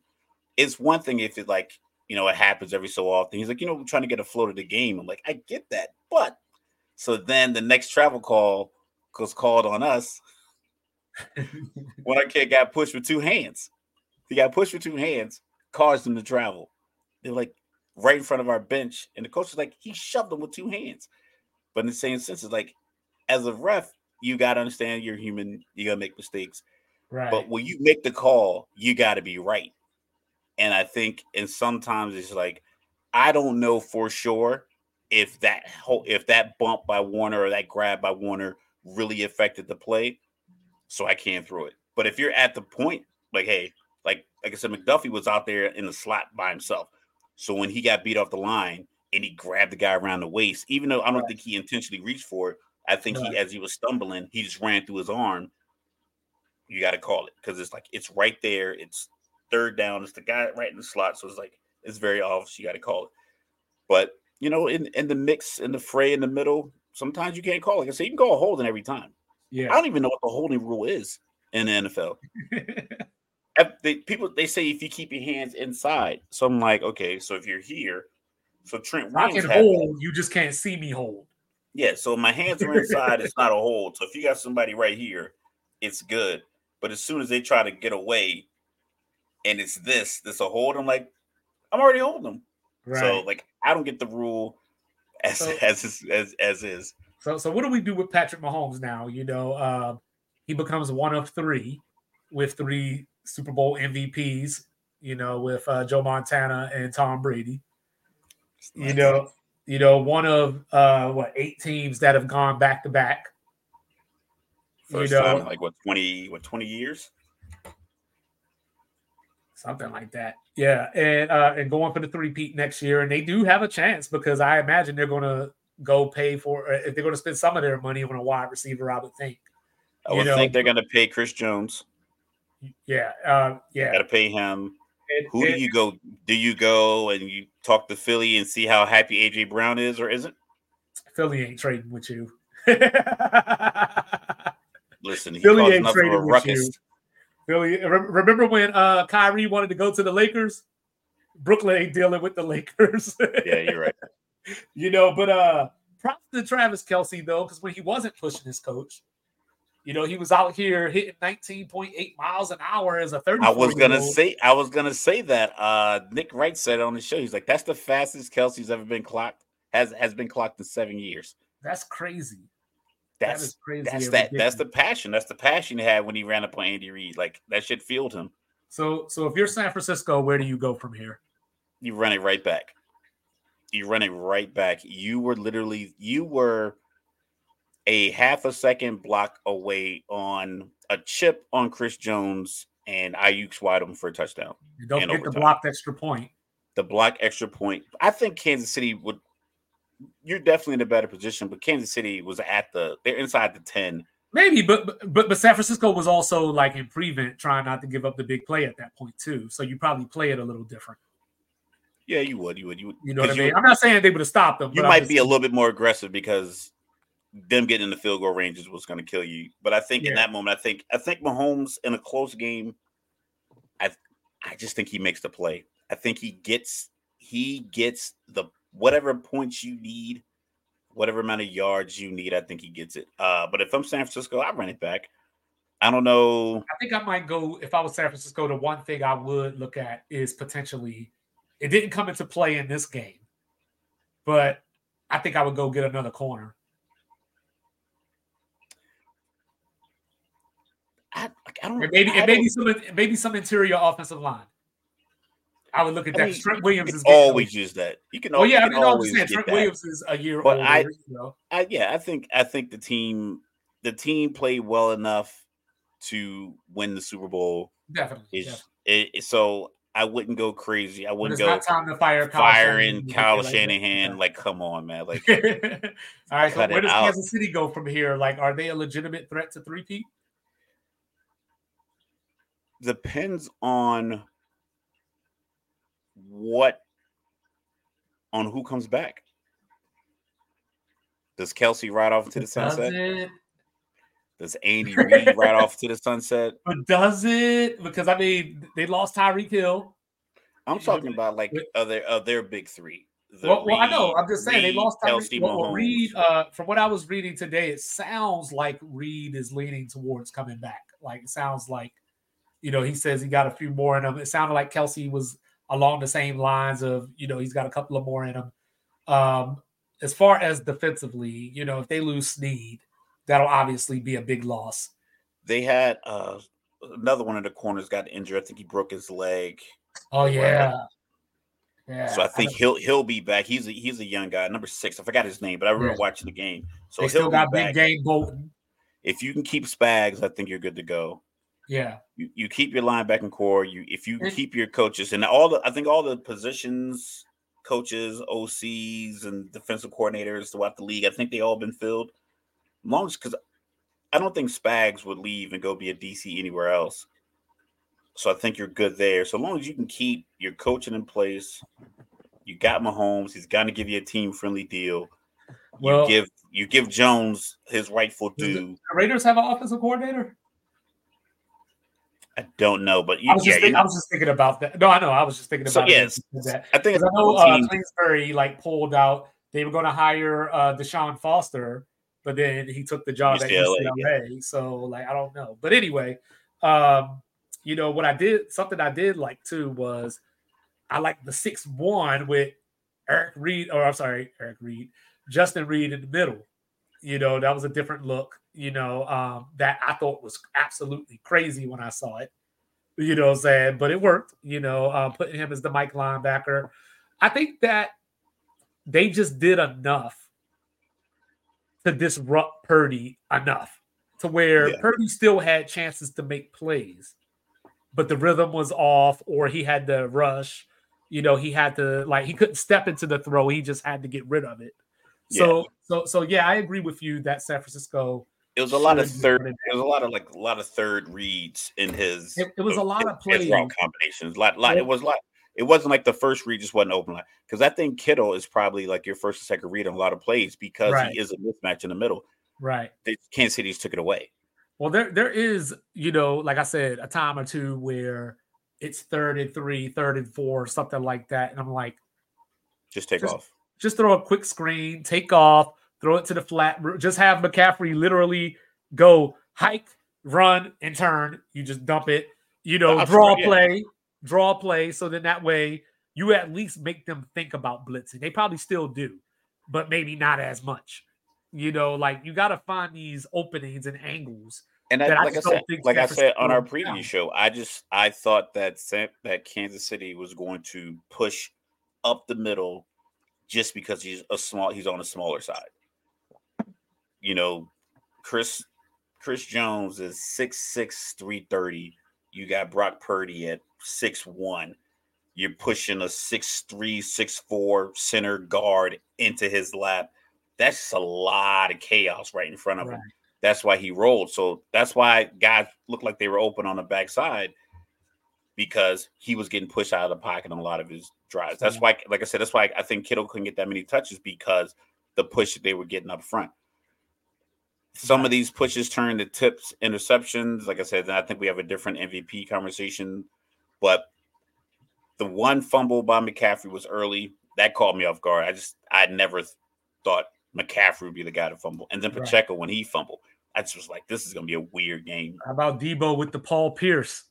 It's one thing if it like you know it happens every so often. He's like, you know, we're trying to get a flow to the game. I'm like, I get that, but so then the next travel call was called on us when our kid got pushed with two hands. He got pushed with two hands, caused him to travel. They were like right in front of our bench, and the coach was like, he shoved him with two hands. But in the same sense, it's like, as a ref, you got to understand you're human. You got to make mistakes. right. But when you make the call, you got to be right. And I think, and sometimes it's like, I don't know for sure if that whole, if that bump by Warner or that grab by Warner really affected the play. So I can't throw it. But if you're at the point, like, hey, like like I said, McDuffie was out there in the slot by himself. So when he got beat off the line and he grabbed the guy around the waist, even though I don't think he intentionally reached for it, I think he, as he was stumbling, he just ran through his arm. You got to call it because it's like it's right there. It's third down. It's the guy right in the slot. So it's like it's very obvious. You got to call it. But you know, in in the mix, in the fray, in the middle, sometimes you can't call. it. Like I said, you can call a holding every time. Yeah, I don't even know what the holding rule is in the NFL. They, people they say if you keep your hands inside. So I'm like, okay, so if you're here, so Trent I can had that. hold, you just can't see me hold. Yeah, so my hands are inside, it's not a hold. So if you got somebody right here, it's good. But as soon as they try to get away and it's this, this a hold, I'm like, I'm already holding them. Right. So like I don't get the rule as So- as is- as as is. So, so what do we do with Patrick Mahomes now? You know, uh, he becomes one of three with three Super Bowl MVPs. You know, with uh, Joe Montana and Tom Brady. You know, you know, one of uh, what eight teams that have gone back to back. First you know- time like what 20 what 20 years? Something like that. Yeah, and uh, and going for the three peat next year, and they do have a chance because I imagine they're going to go pay for if they're going to spend some of their money on a wide receiver. I would think. I You would know- think they're gonna pay Chris Jones. Yeah, uh, yeah. Got to pay him. Who do you go? Do you go and you talk to Philly and see how happy AJ Brown is or isn't? Philly ain't trading with you. Listen, he Philly caused ain't enough of a ruckus. you. Philly, remember when uh Kyrie wanted to go to the Lakers? Brooklyn ain't dealing with the Lakers. Yeah, you're right. you know, but uh props to Travis Kelce though, because when he wasn't pushing his coach, you know, he was out here hitting 19.8 miles an hour as a 30. I was gonna say, I was gonna say that. Uh, Nick Wright said on the show, he's like, "That's the fastest Kelce's ever been clocked. Has has been clocked in seven years. that's crazy. That's that is crazy. that's that. That's the passion. That's the passion he had when he ran up on Andy Reid. Like that shit fueled him. So so if you're San Francisco, where do you go from here? You run it right back. You run it right back. You were literally you were a half a second block away on a chip on Chris Jones and Aiyuk's wide open for a touchdown. You don't get the overtime. blocked extra point. The block extra point. I think Kansas City would. You're definitely in a better position, but Kansas City was at the. They're inside the ten. Maybe, but but but San Francisco was also like in prevent, trying not to give up the big play at that point too. So you probably play it a little different. Yeah, you would. You would. You would. You know what I mean? I'm not saying they would have stopped them. you might just be a little bit more aggressive because them getting in the field goal range is what's going to kill you. But I think in that moment, I think I think Mahomes in a close game, I I just think he makes the play. I think he gets he gets the whatever points you need, whatever amount of yards you need. I think he gets it. Uh, but if I'm San Francisco, I run it back. I don't know. I think I might go if I was San Francisco. The one thing I would look at is potentially it didn't come into play in this game, but I think I would go get another corner. I, I don't. Maybe maybe some maybe some interior offensive line. I would look at I that. mean, Trent Williams is always use that. You can. Oh yeah, I mean, I'm just saying Trent that. Williams is a year But older. I- you know? I, yeah, I think I think the team the team played well enough to win the Super Bowl. definitely. Is definitely. it, so I wouldn't go crazy. I wouldn't it's go not time to fire Kyle firing Shanahan. Kyle Like, Shanahan. Like, come on, man. Like, All right, so where does out. Kansas City go from here? Like, are they a legitimate threat to three Pete? depends on what on who comes back. Does Kelce ride off to the Does sunset? it? Does Andy Reid ride off to the sunset? But does it? Because I mean, they lost Tyreek Hill. I'm talking about like other of their big three. Well, well, I know. I'm just saying they lost Tyreek. Well, Reid, uh, from what I was reading today, it sounds like Reid is leaning towards coming back. Like it sounds like, you know, he says he got a few more in him. It sounded like Kelsey was along the same lines of, you know, he's got a couple of more in him. Um, as far as defensively, you know, if they lose Sneed, that'll obviously be a big loss. They had uh another one of the corners got injured. I think he broke his leg. Oh yeah, yeah. So I think he'll he'll be back. He's a he's a young guy, number six. I forgot his name, but I remember Yeah. watching the game. So they he'll still be got back. big game Bolton. If you can keep Spags, I think you're good to go. Yeah, You, you keep your linebacking core. You if you And- keep your coaches and all the I think all the positions, coaches, OCs, and defensive coordinators throughout the league, I think they all been filled. As long as because I don't think Spags would leave and go be a DC anywhere else. So I think you're good there. So long as you can keep your coaching in place, you got Mahomes. He's going to give you a team friendly deal. Well- you give you give Jones his rightful due. the Raiders have an offensive coordinator. I don't know, but you, I was, yeah, just think, you- I was just thinking about that. No, I know. I was just thinking about when yes, that. I think I know uh, Kingsbury like pulled out. They were going to hire uh, Deshaun Foster, but then he took the job at UCLA, UCLA. So like I don't know. But anyway, um, you know what I did? Something I did like too was I like the six one with Eric Reid, or I'm sorry, Eric Reid, Justin Reid in the middle. You know that was a different look. You know um, that I thought was absolutely crazy when I saw it. You know what I'm saying? But it worked. You know, uh, putting him as the Mike linebacker. I think that they just did enough to disrupt Purdy enough to where Yeah. Purdy still had chances to make plays, but the rhythm was off, or he had to rush. You know, he had to like he couldn't step into the throw. He just had to get rid of it. So, so, so yeah, I agree with you that San Francisco. It was a lot of third. It was a lot of like a lot of third reads in his. It, it was a lot of plays combinations. Lot, lot. It was like it wasn't like the first read just wasn't open line because I think Kittle is probably like your first or second read on a lot of plays because right. he is a mismatch in the middle. Right. They, Kansas City's took it away. Well, there there is, you know, like I said, a time or two where it's third and three, third and four, something like that. And I'm like, just take just, off. Just throw a quick screen, take off, throw it to the flat. Just have McCaffrey literally go hike, run, and turn. You just dump it. You know, draw play, draw play. So then that way you at least make them think about blitzing. They probably still do, but maybe not as much. You know, like you got to find these openings and angles. And I, like I, said, like I said on our previous down. show, I just I thought that that Kansas City was going to push up the middle just because he's a small he's on a smaller side you know, Chris Chris Jones is 6'6, 330. You got Brock Purdy at six one. You're pushing a 6'3, 6'4 center guard into his lap. That's a lot of chaos right in front of right. him. That's why he rolled. So that's why guys looked like they were open on the backside because he was getting pushed out of the pocket on a lot of his drives. That's why, like I said, that's why I think Kittle couldn't get that many touches because the push that they were getting up front. Some of these pushes turn to tips, interceptions. Like I said, I think we have a different MVP conversation. But the one fumble by McCaffrey was early. That caught me off guard. I just I never thought McCaffrey would be the guy to fumble. And then Pacheco right. when he fumbled, I just was like, this is gonna be a weird game. How about Deebo with the Paul Pierce?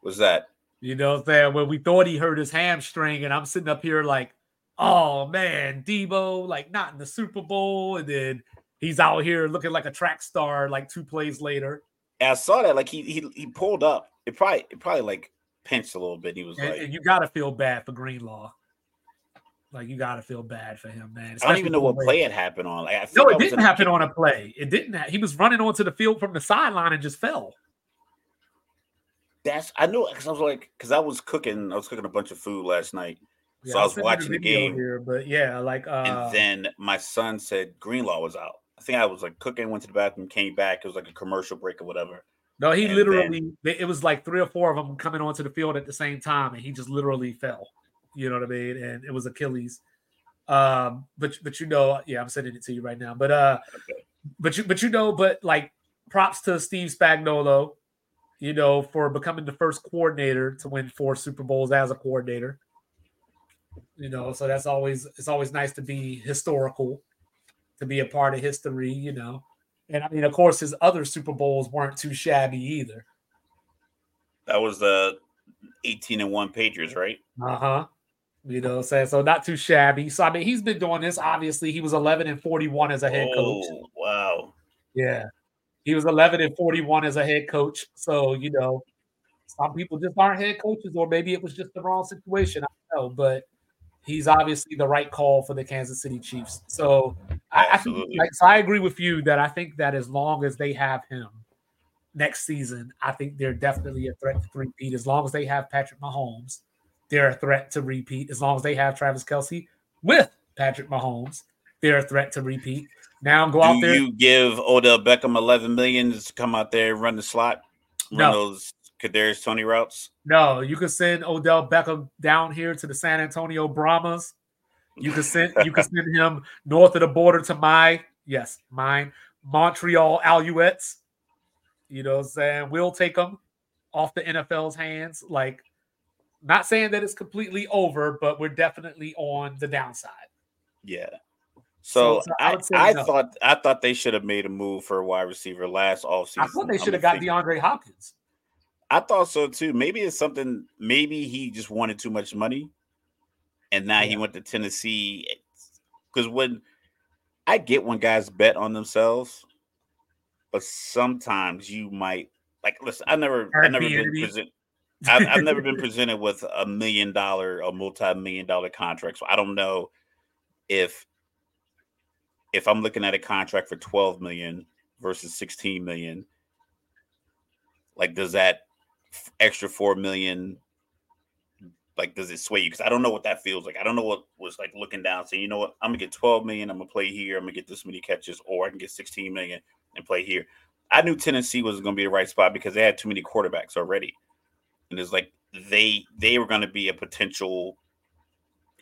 What's that? You know what I'm saying? When we thought he hurt his hamstring, and I'm sitting up here like, oh man, Deebo, like not in the Super Bowl, and then he's out here looking like a track star like two plays later. And I saw that like he he he pulled up. It probably it probably like pinched a little bit. He was and, like, and you gotta feel bad for Greenlaw. Like you gotta feel bad for him, man. Especially I don't even know what play it happened on. Like, I no, it didn't happen on a play. It didn't. Ha- he was running onto the field from the sideline and just fell. That's I knew because I was like because I was cooking. I was cooking a bunch of food last night. Yeah, so I was watching the game here, but yeah, like uh, and then my son said Greenlaw was out. I think I was like cooking, went to the bathroom, came back. It was like a commercial break or whatever. No, he and literally, then, it was like three or four of them coming onto the field at the same time, and he just literally fell. You know what I mean? And it was Achilles. Um, but but you know, yeah, I'm sending it to you right now. But uh, okay. but you but you know, but like props to Steve Spagnuolo, you know, for becoming the first coordinator to win four Super Bowls as a coordinator. You know, so that's always it's always nice to be historical to be a part of history, you know. And I mean, of course, his other Super Bowls weren't too shabby either. That was the 18 and 1 Patriots, right? Uh huh. You know, saying so not too shabby. So I mean, he's been doing this. Obviously, he was 11 and 41 as a head coach. Oh, wow. Yeah, he was 11 and 41 as a head coach. So you know, some people just aren't head coaches, or maybe it was just the wrong situation. I don't know, but he's obviously the right call for the Kansas City Chiefs. So I, I think, like, so I agree with you that I think that as long as they have him next season, I think they're definitely a threat to repeat. As long as they have Patrick Mahomes, they're a threat to repeat. As long as they have Travis Kelce with Patrick Mahomes, they're a threat to repeat. Now go Do out there. You give Odell Beckham 11 million to come out there and run the slot, run no. those Kadarius Toney routes? No, you could send Odell Beckham down here to the San Antonio Brahmas. You could send you could send him north of the border to my yes, mine Montreal Alouettes. You know what I'm saying? We'll take them off the NFL's hands. Like, not saying that it's completely over, but we're definitely on the downside. Yeah. So, so, I, I, I no. thought I thought they should have made a move for a wide receiver last offseason. I thought they should have got DeAndre Hopkins. I thought so too. Maybe it's something. Maybe he just wanted too much money, and now yeah. he went to Tennessee. Because when I get when guys bet on themselves, but sometimes you might like. Listen, I never, I never been present. I've, I've never been presented with a million dollar or multi-million dollar contract, so I don't know if if I'm looking at a contract for 12 million versus 16 million. Like, does that extra four million like does it sway you? Because I don't know what that feels like. I don't know what was like looking down, saying, you know what, I'm gonna get 12 million, I'm gonna play here, I'm gonna get this many catches, or I can get 16 million and play here. I knew Tennessee was gonna be the right spot because they had too many quarterbacks already. And it's like they they were gonna be a potential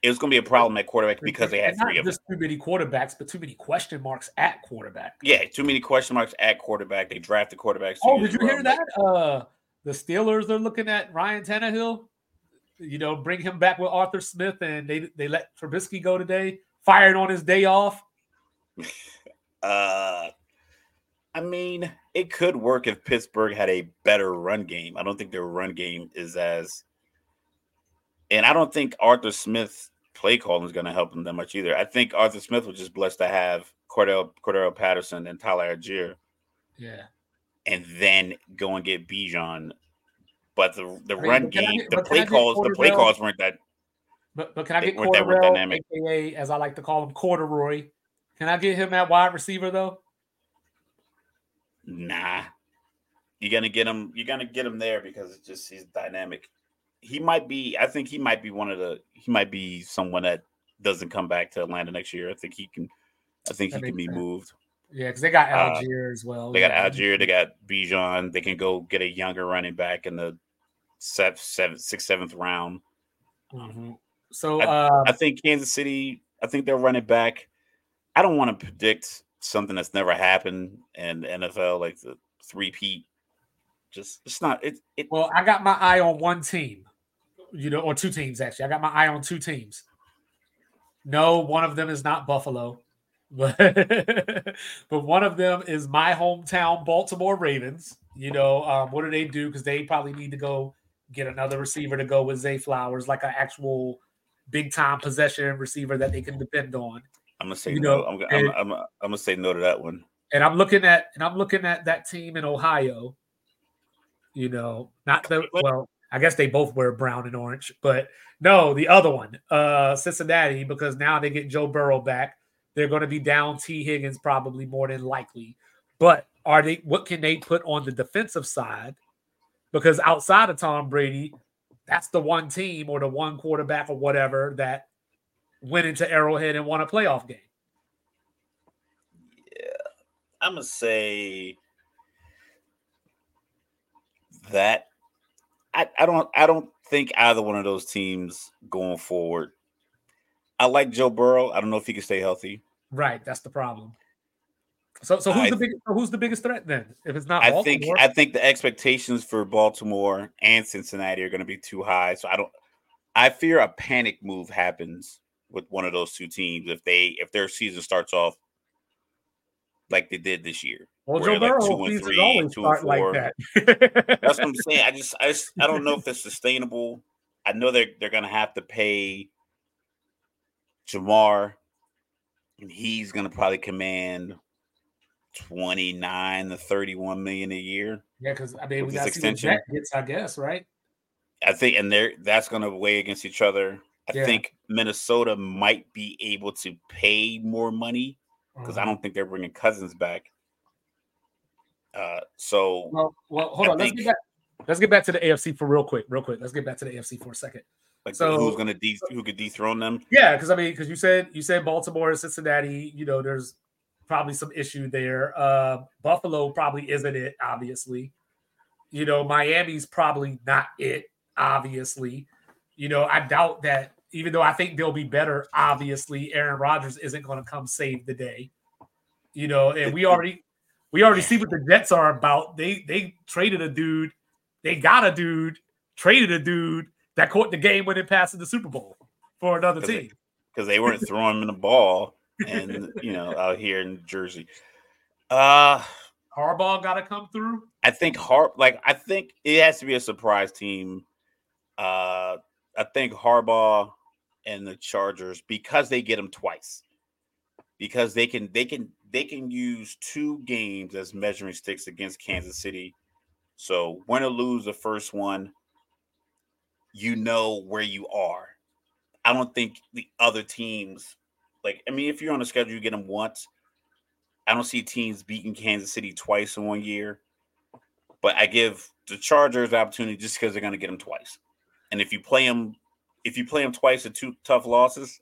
it was going to be a problem at quarterback because they had And three of them. just too many quarterbacks, but too many question marks at quarterback. Yeah, too many question marks at quarterback. They drafted quarterbacks. Oh, did you hear that? Uh, the Steelers are looking at Ryan Tannehill. You know, bring him back with Arthur Smith, and they they let Trubisky go today. Fired on his day off. Uh, I mean, it could work if Pittsburgh had a better run game. I don't think their run game is as, and I don't think Arthur Smith play calling is going to help them that much either. I think Arthur Smith was just blessed to have Cordarrelle Cordarrelle Patterson and Tyler Allgeier, Yeah, and then go and get Bijan. But the the I mean, run but can I game, get- the play calls, the play calls weren't that. but but can I get dynamic. aka as I like to call him, Corduroy? Can I get him at wide receiver though? Nah, you're gonna get him. You're gonna get him there because it's just he's dynamic. He might be. I think he might be one of the. He might be someone that doesn't come back to Atlanta next year. I think he can. I think That he can be sense. moved. Yeah, because they got Uh, Allgeier as well. They got Yeah. Allgeier. They got Bijan. They can go get a younger running back in the seventh, seventh, sixth, seventh round. Mhm. So uh, I think Kansas City. I think they'll run it back. I don't want to predict something that's never happened in the NFL, like the three peat. Just it's not. It it Well, I got my eye on one team, you know, or two teams actually. I got my eye on two teams. No, one of them is not Buffalo, but but one of them is my hometown Baltimore Ravens. You know, um, what do they do? Because they probably need to go get another receiver to go with Zay Flowers, like an actual big time possession receiver that they can depend on. I'm gonna say You no. know, I'm, gonna- and- I'm, I'm, I'm gonna say no to that one. and I'm looking at and I'm looking at that team in Ohio. You know, not the well, I guess they both wear brown and orange, but no, the other one, uh Cincinnati, because now they get Joe Burrow back. They're going to be down Tee Higgins probably more than likely. But are they what can they put on the defensive side? Because outside of Tom Brady, that's the one team or the one quarterback or whatever that went into Arrowhead and won a playoff game. Yeah, I'm gonna say that I, I don't I don't think either one of those teams going forward. I like Joe Burrow. I don't know if he can stay healthy. Right, that's the problem. So, so who's I- the big? Who's the biggest threat then? If it's not I Baltimore, think I think the expectations for Baltimore and Cincinnati are going to be too high. So I don't. I fear a panic move happens with one of those two teams if they if their season starts off like they did this year. Well, where Joe like Burrow two and three, always two and start like that. That's what I'm saying. I just I just I don't know if it's sustainable. I know they're they're going to have to pay Ja'Marr, and he's going to probably command. 29 to 31 million a year. yeah, because I mean, we got to see what extension. Gets, I guess, right? I think, and they're that's going to weigh against each other. I Yeah. think Minnesota might be able to pay more money because Uh-huh. I don't think they're bringing Cousins back. Uh, so Well, well, hold I on. Let's get back. Let's get back to the AFC for real quick, real quick. Let's get back to the AFC for a second. like, so- who's going to de- who could dethrone them? Yeah, because I mean, because you said you said Baltimore Cincinnati, you know, there's probably some issue there. Uh Buffalo probably isn't it, obviously. You know, Miami's probably not it, obviously. You know, I doubt that even though I think they'll be better, obviously, Aaron Rodgers isn't going to come save the day. You know, and we already we already see what the Jets are about. They they traded a dude, they got a dude, traded a dude that caught the game winning pass in the Super Bowl for another Because team. because they weren't throwing him the ball, and you know, out here in Jersey. Uh Harbaugh got to come through. I think Har like I think it has to be a surprise team. Uh I think Harbaugh and the Chargers because they get them twice. Because they can they can they can use two games as measuring sticks against Kansas City. So win or lose the first one, you know where you are. I don't think the other teams like I mean if you're on the schedule you get them once. I don't see teams beating Kansas City twice in one year but I give the Chargers the opportunity just because they're going to get them twice. And if you play them if you play them twice in two tough losses,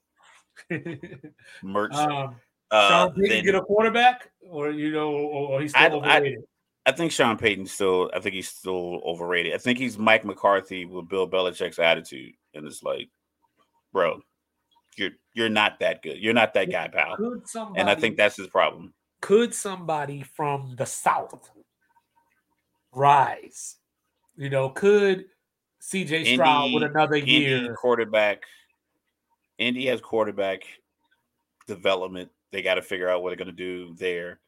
merch. um, uh, Sean Payton then get a quarterback, or you know, or, he's I- still I- overrated. I think Sean Payton still. I think he's still overrated. I think he's Mike McCarthy with Bill Belichick's attitude, and it's like, bro, you're you're not that good. You're not that guy, pal. somebody, And I think that's his problem. could somebody from the South rise? You know, could CJ Stroud with another Indy year? quarterback. Indy has quarterback development. They got to figure out what they're going to do there.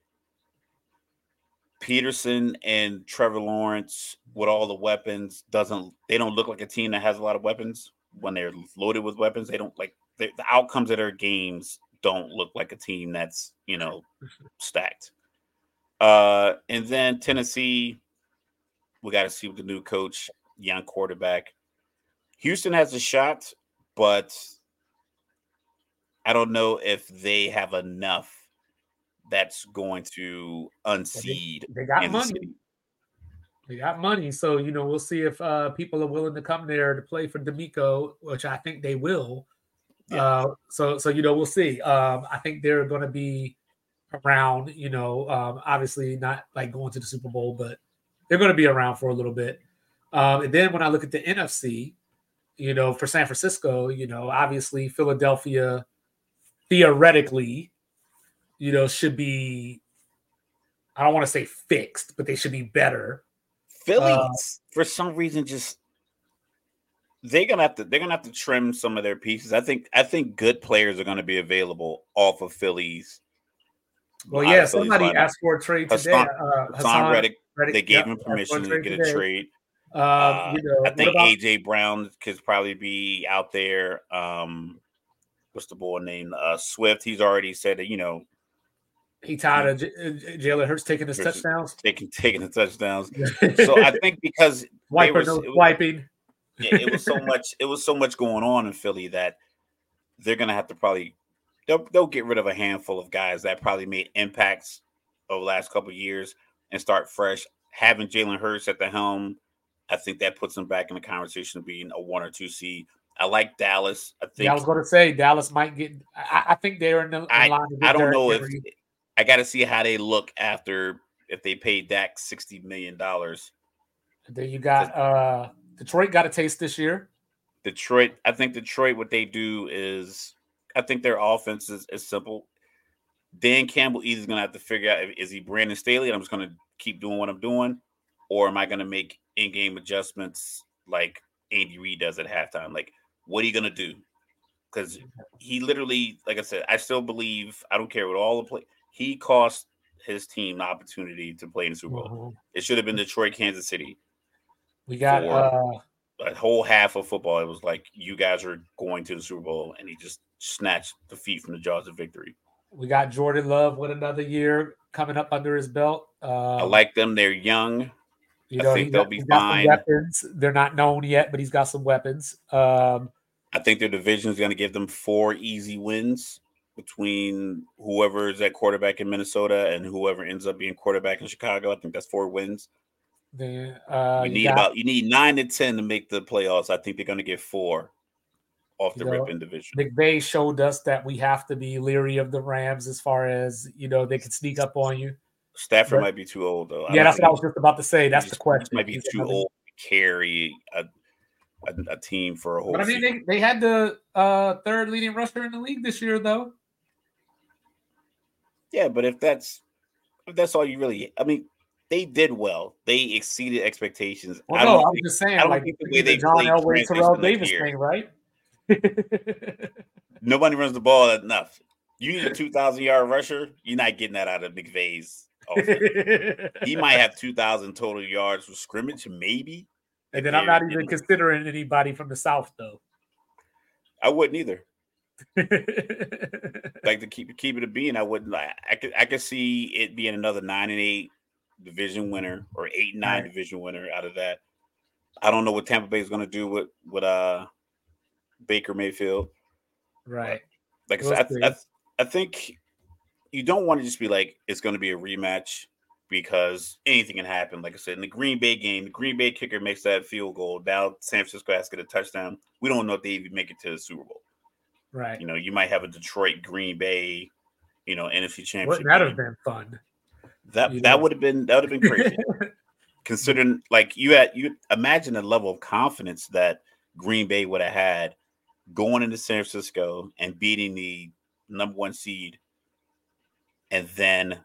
Pederson and Trevor Lawrence with all the weapons doesn't they don't look like a team that has a lot of weapons when they're loaded with weapons. They don't like they, the outcomes of their games don't look like a team that's you know stacked. Uh, and then Tennessee, we got to see with the new coach, young quarterback. Houston has a shot, but I don't know if they have enough that's going to unseed They got Kansas money. They got money, so you know we'll see if uh, people are willing to come there to play for DeMeco, which I think they will. Yeah. Uh, so, so you know we'll see. Um, I think they're going to be around. You know, um, obviously not like going to the Super Bowl, but they're going to be around for a little bit. Um, and then when I look at the NFC, you know, for San Francisco, you know, obviously Philadelphia, theoretically, you know, should be. I don't want to say fixed, but they should be better. Philly, Uh, for some reason, just they're gonna have to they're gonna have to trim some of their pieces. I think I think good players are gonna be available off of Phillies. Well, yeah, somebody lineup. asked for a trade today. Haason- uh, Haason Reddick, Reddick, they gave yep, him asked for a permission to get a today. trade. Um, Uh, you know, I think about- AJ Brown could probably be out there. Um, what's the boy name? Uh, Swift. He's already said that you know he tired of J- uh, Jalen Hurts taking his Hurts- touchdowns. taking taking the touchdowns. So I think because Wiper no it was- swiping. yeah, it was so much it was so much going on in Philly that they're gonna have to probably they'll they'll get rid of a handful of guys that probably made impacts over the last couple of years and start fresh. Having Jalen Hurts at the helm, I think that puts them back in the conversation of being a one or two seed. I like Dallas. I think Yeah, I was going to say Dallas might get. I, I think they're in the in I- line. I don't know if I got to see how they look after if they paid Dak sixty million dollars. Then you got uh Detroit got a taste this year. Detroit, I think Detroit, what they do is, I think their offense is, is simple. Dan Campbell either is going to have to figure out is he Brandon Staley and I'm just going to keep doing what I'm doing, or am I going to make in game adjustments like Andy Reid does at halftime? Like, what are you going to do? Because he literally, like I said, I still believe, I don't care what all the play, he cost his team the opportunity to play in the Super Bowl. Mhm. It should have been Detroit, Kansas City We got uh a whole half of football, it was like you guys are going to the Super Bowl, and he just snatched defeat from the jaws of victory. we got Jordan Love with another year coming up under his belt. Uh, I like them; they're young. You I think he they'll got- be he got some fine. Weapons. They're not known yet, but he's got some weapons. Um, I think their division is going to give them four easy wins between whoever is at quarterback in Minnesota and whoever ends up being quarterback in Chicago. I think that's four wins. then uh, you need got- about you need nine to ten to make the playoffs. I think they're going to get four off the You know, rip in division. McVay showed us that we have to be leery of the Rams as far as you know they could sneak up on you. Stafford but- might be too old though. I yeah, that's what I was just about to say. That's he the question. Might be He's too old to carry a, a, a team for a whole. But I mean, season. they, they had the uh, third leading rusher in the league this year, though. Yeah, but if that's if that's all you really, I mean, they did well. They exceeded expectations. Well, I no, I'm think, just saying, I don't like think the way they John played Elway, Terrell Davis thing, right? nobody runs the ball enough. You need a two thousand yard rusher. You're not getting that out of McVay's. he might have two thousand total yards for scrimmage, maybe. And then I'm not even yeah. considering anybody from the South, though. I wouldn't either. Like to keep keep it a being, I wouldn't. I, I could I could see it being another nine and eight division winner or eight and nine Right. division winner out of that. I don't know what Tampa Bay is going to do with with uh Baker Mayfield. right. Like We'll I said, I. I, I think you don't want to just be like it's going to be a rematch. Because anything can happen. Like I said, in the Green Bay game, the Green Bay kicker makes that field goal. Now San Francisco has to get a touchdown. We don't know if they even make it to the Super Bowl. Right. You know, you might have a Detroit Green Bay, you know, NFC championship. That would have been fun. That that would have been that would have been crazy. Considering like you had you imagine the level of confidence that Green Bay would have had going into San Francisco and beating the number one seed and then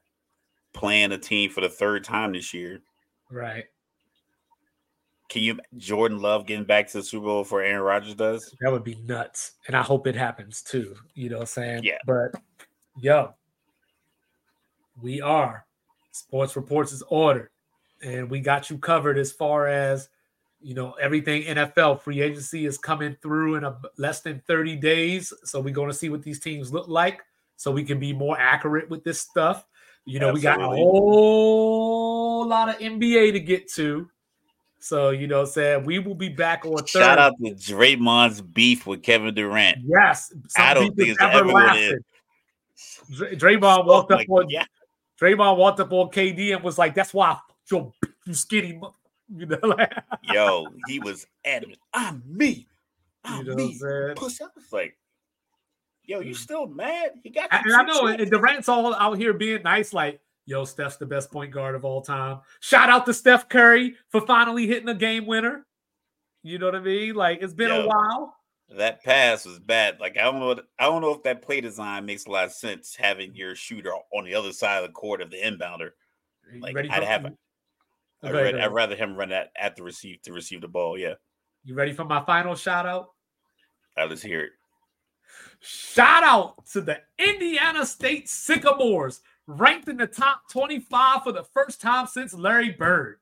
playing a team for the third time this year. Right. Can you Jordan Love getting back to the Super Bowl for Aaron Rodgers does? That would be nuts. And I hope it happens too. You know what I'm saying? Yeah. But yo, we are Sports Reports is ordered. And we got you covered as far as you know everything NFL free agency is coming through in a less than 30 days. So we're going to see what these teams look like so we can be more accurate with this stuff. You know, Absolutely. we got a whole lot of NBA to get to. So, you know, saying we will be back on Shout out to Draymond's beef with Kevin Durant. Yes. I don't think it's ever lasted. Draymond walked up on yeah. Draymond walked up on KD and was like, "That's why you you skinny." You know, like, yo, he was adamant. I'm me. I'm you know me. Push up. It's like, yo, you mm. still mad? He got. And I know, and Durant's all out here being nice, like, yo, Steph's the best point guard of all time. Shout out to Steph Curry for finally hitting a game winner. You know what I mean? Like, it's been yo, a while. That pass was bad. Like, I don't know. I don't know if that play design makes a lot of sense. Having your shooter on the other side of the court of the inbounder. Like, I'd have. A, I'd, ready, I'd rather him run that at the receive to receive the ball. Yeah. You ready for my final shout out? Right, let's hear it. Shout out to the Indiana State Sycamores, ranked in the top 25 for the first time since Larry Bird.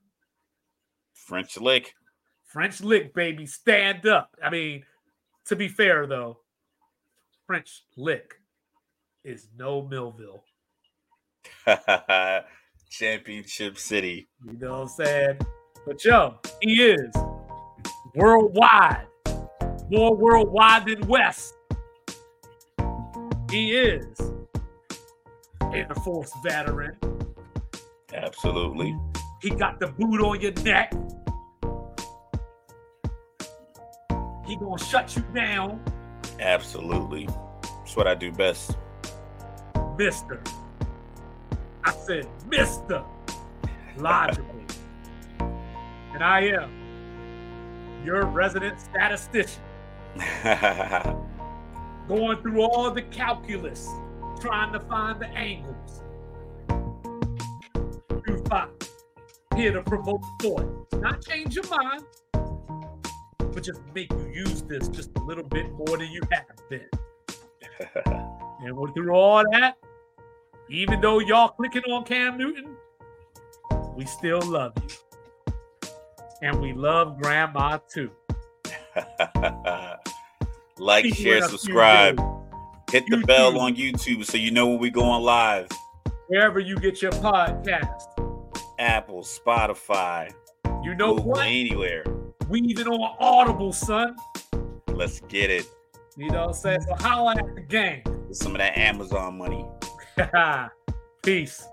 French lick. French lick, baby. Stand up. I mean, to be fair, though, French lick is no Millville. Championship City. You know what I'm saying? But yo, he is worldwide, more worldwide than West. He is Air Force veteran. Absolutely. He got the boot on your neck. He gonna shut you down. Absolutely. That's what I do best. Mister. I said, Mister. Logically. and I am your resident statistician. going through all the calculus, trying to find the angles. Two five. Here to provoke thought. Not change your mind, but just make you use this just a little bit more than you have been. and we're through all that. Even though y'all clicking on Cam Newton, we still love you. And we love grandma too. like, share, subscribe. Hit the YouTube. bell on YouTube so you know when we go on live. Wherever you get your podcast. Apple, Spotify. You know Google, what? Anywhere. We even on Audible, son. Let's get it. You know what I'm saying? So holla at the game. With some of that Amazon money. Peace.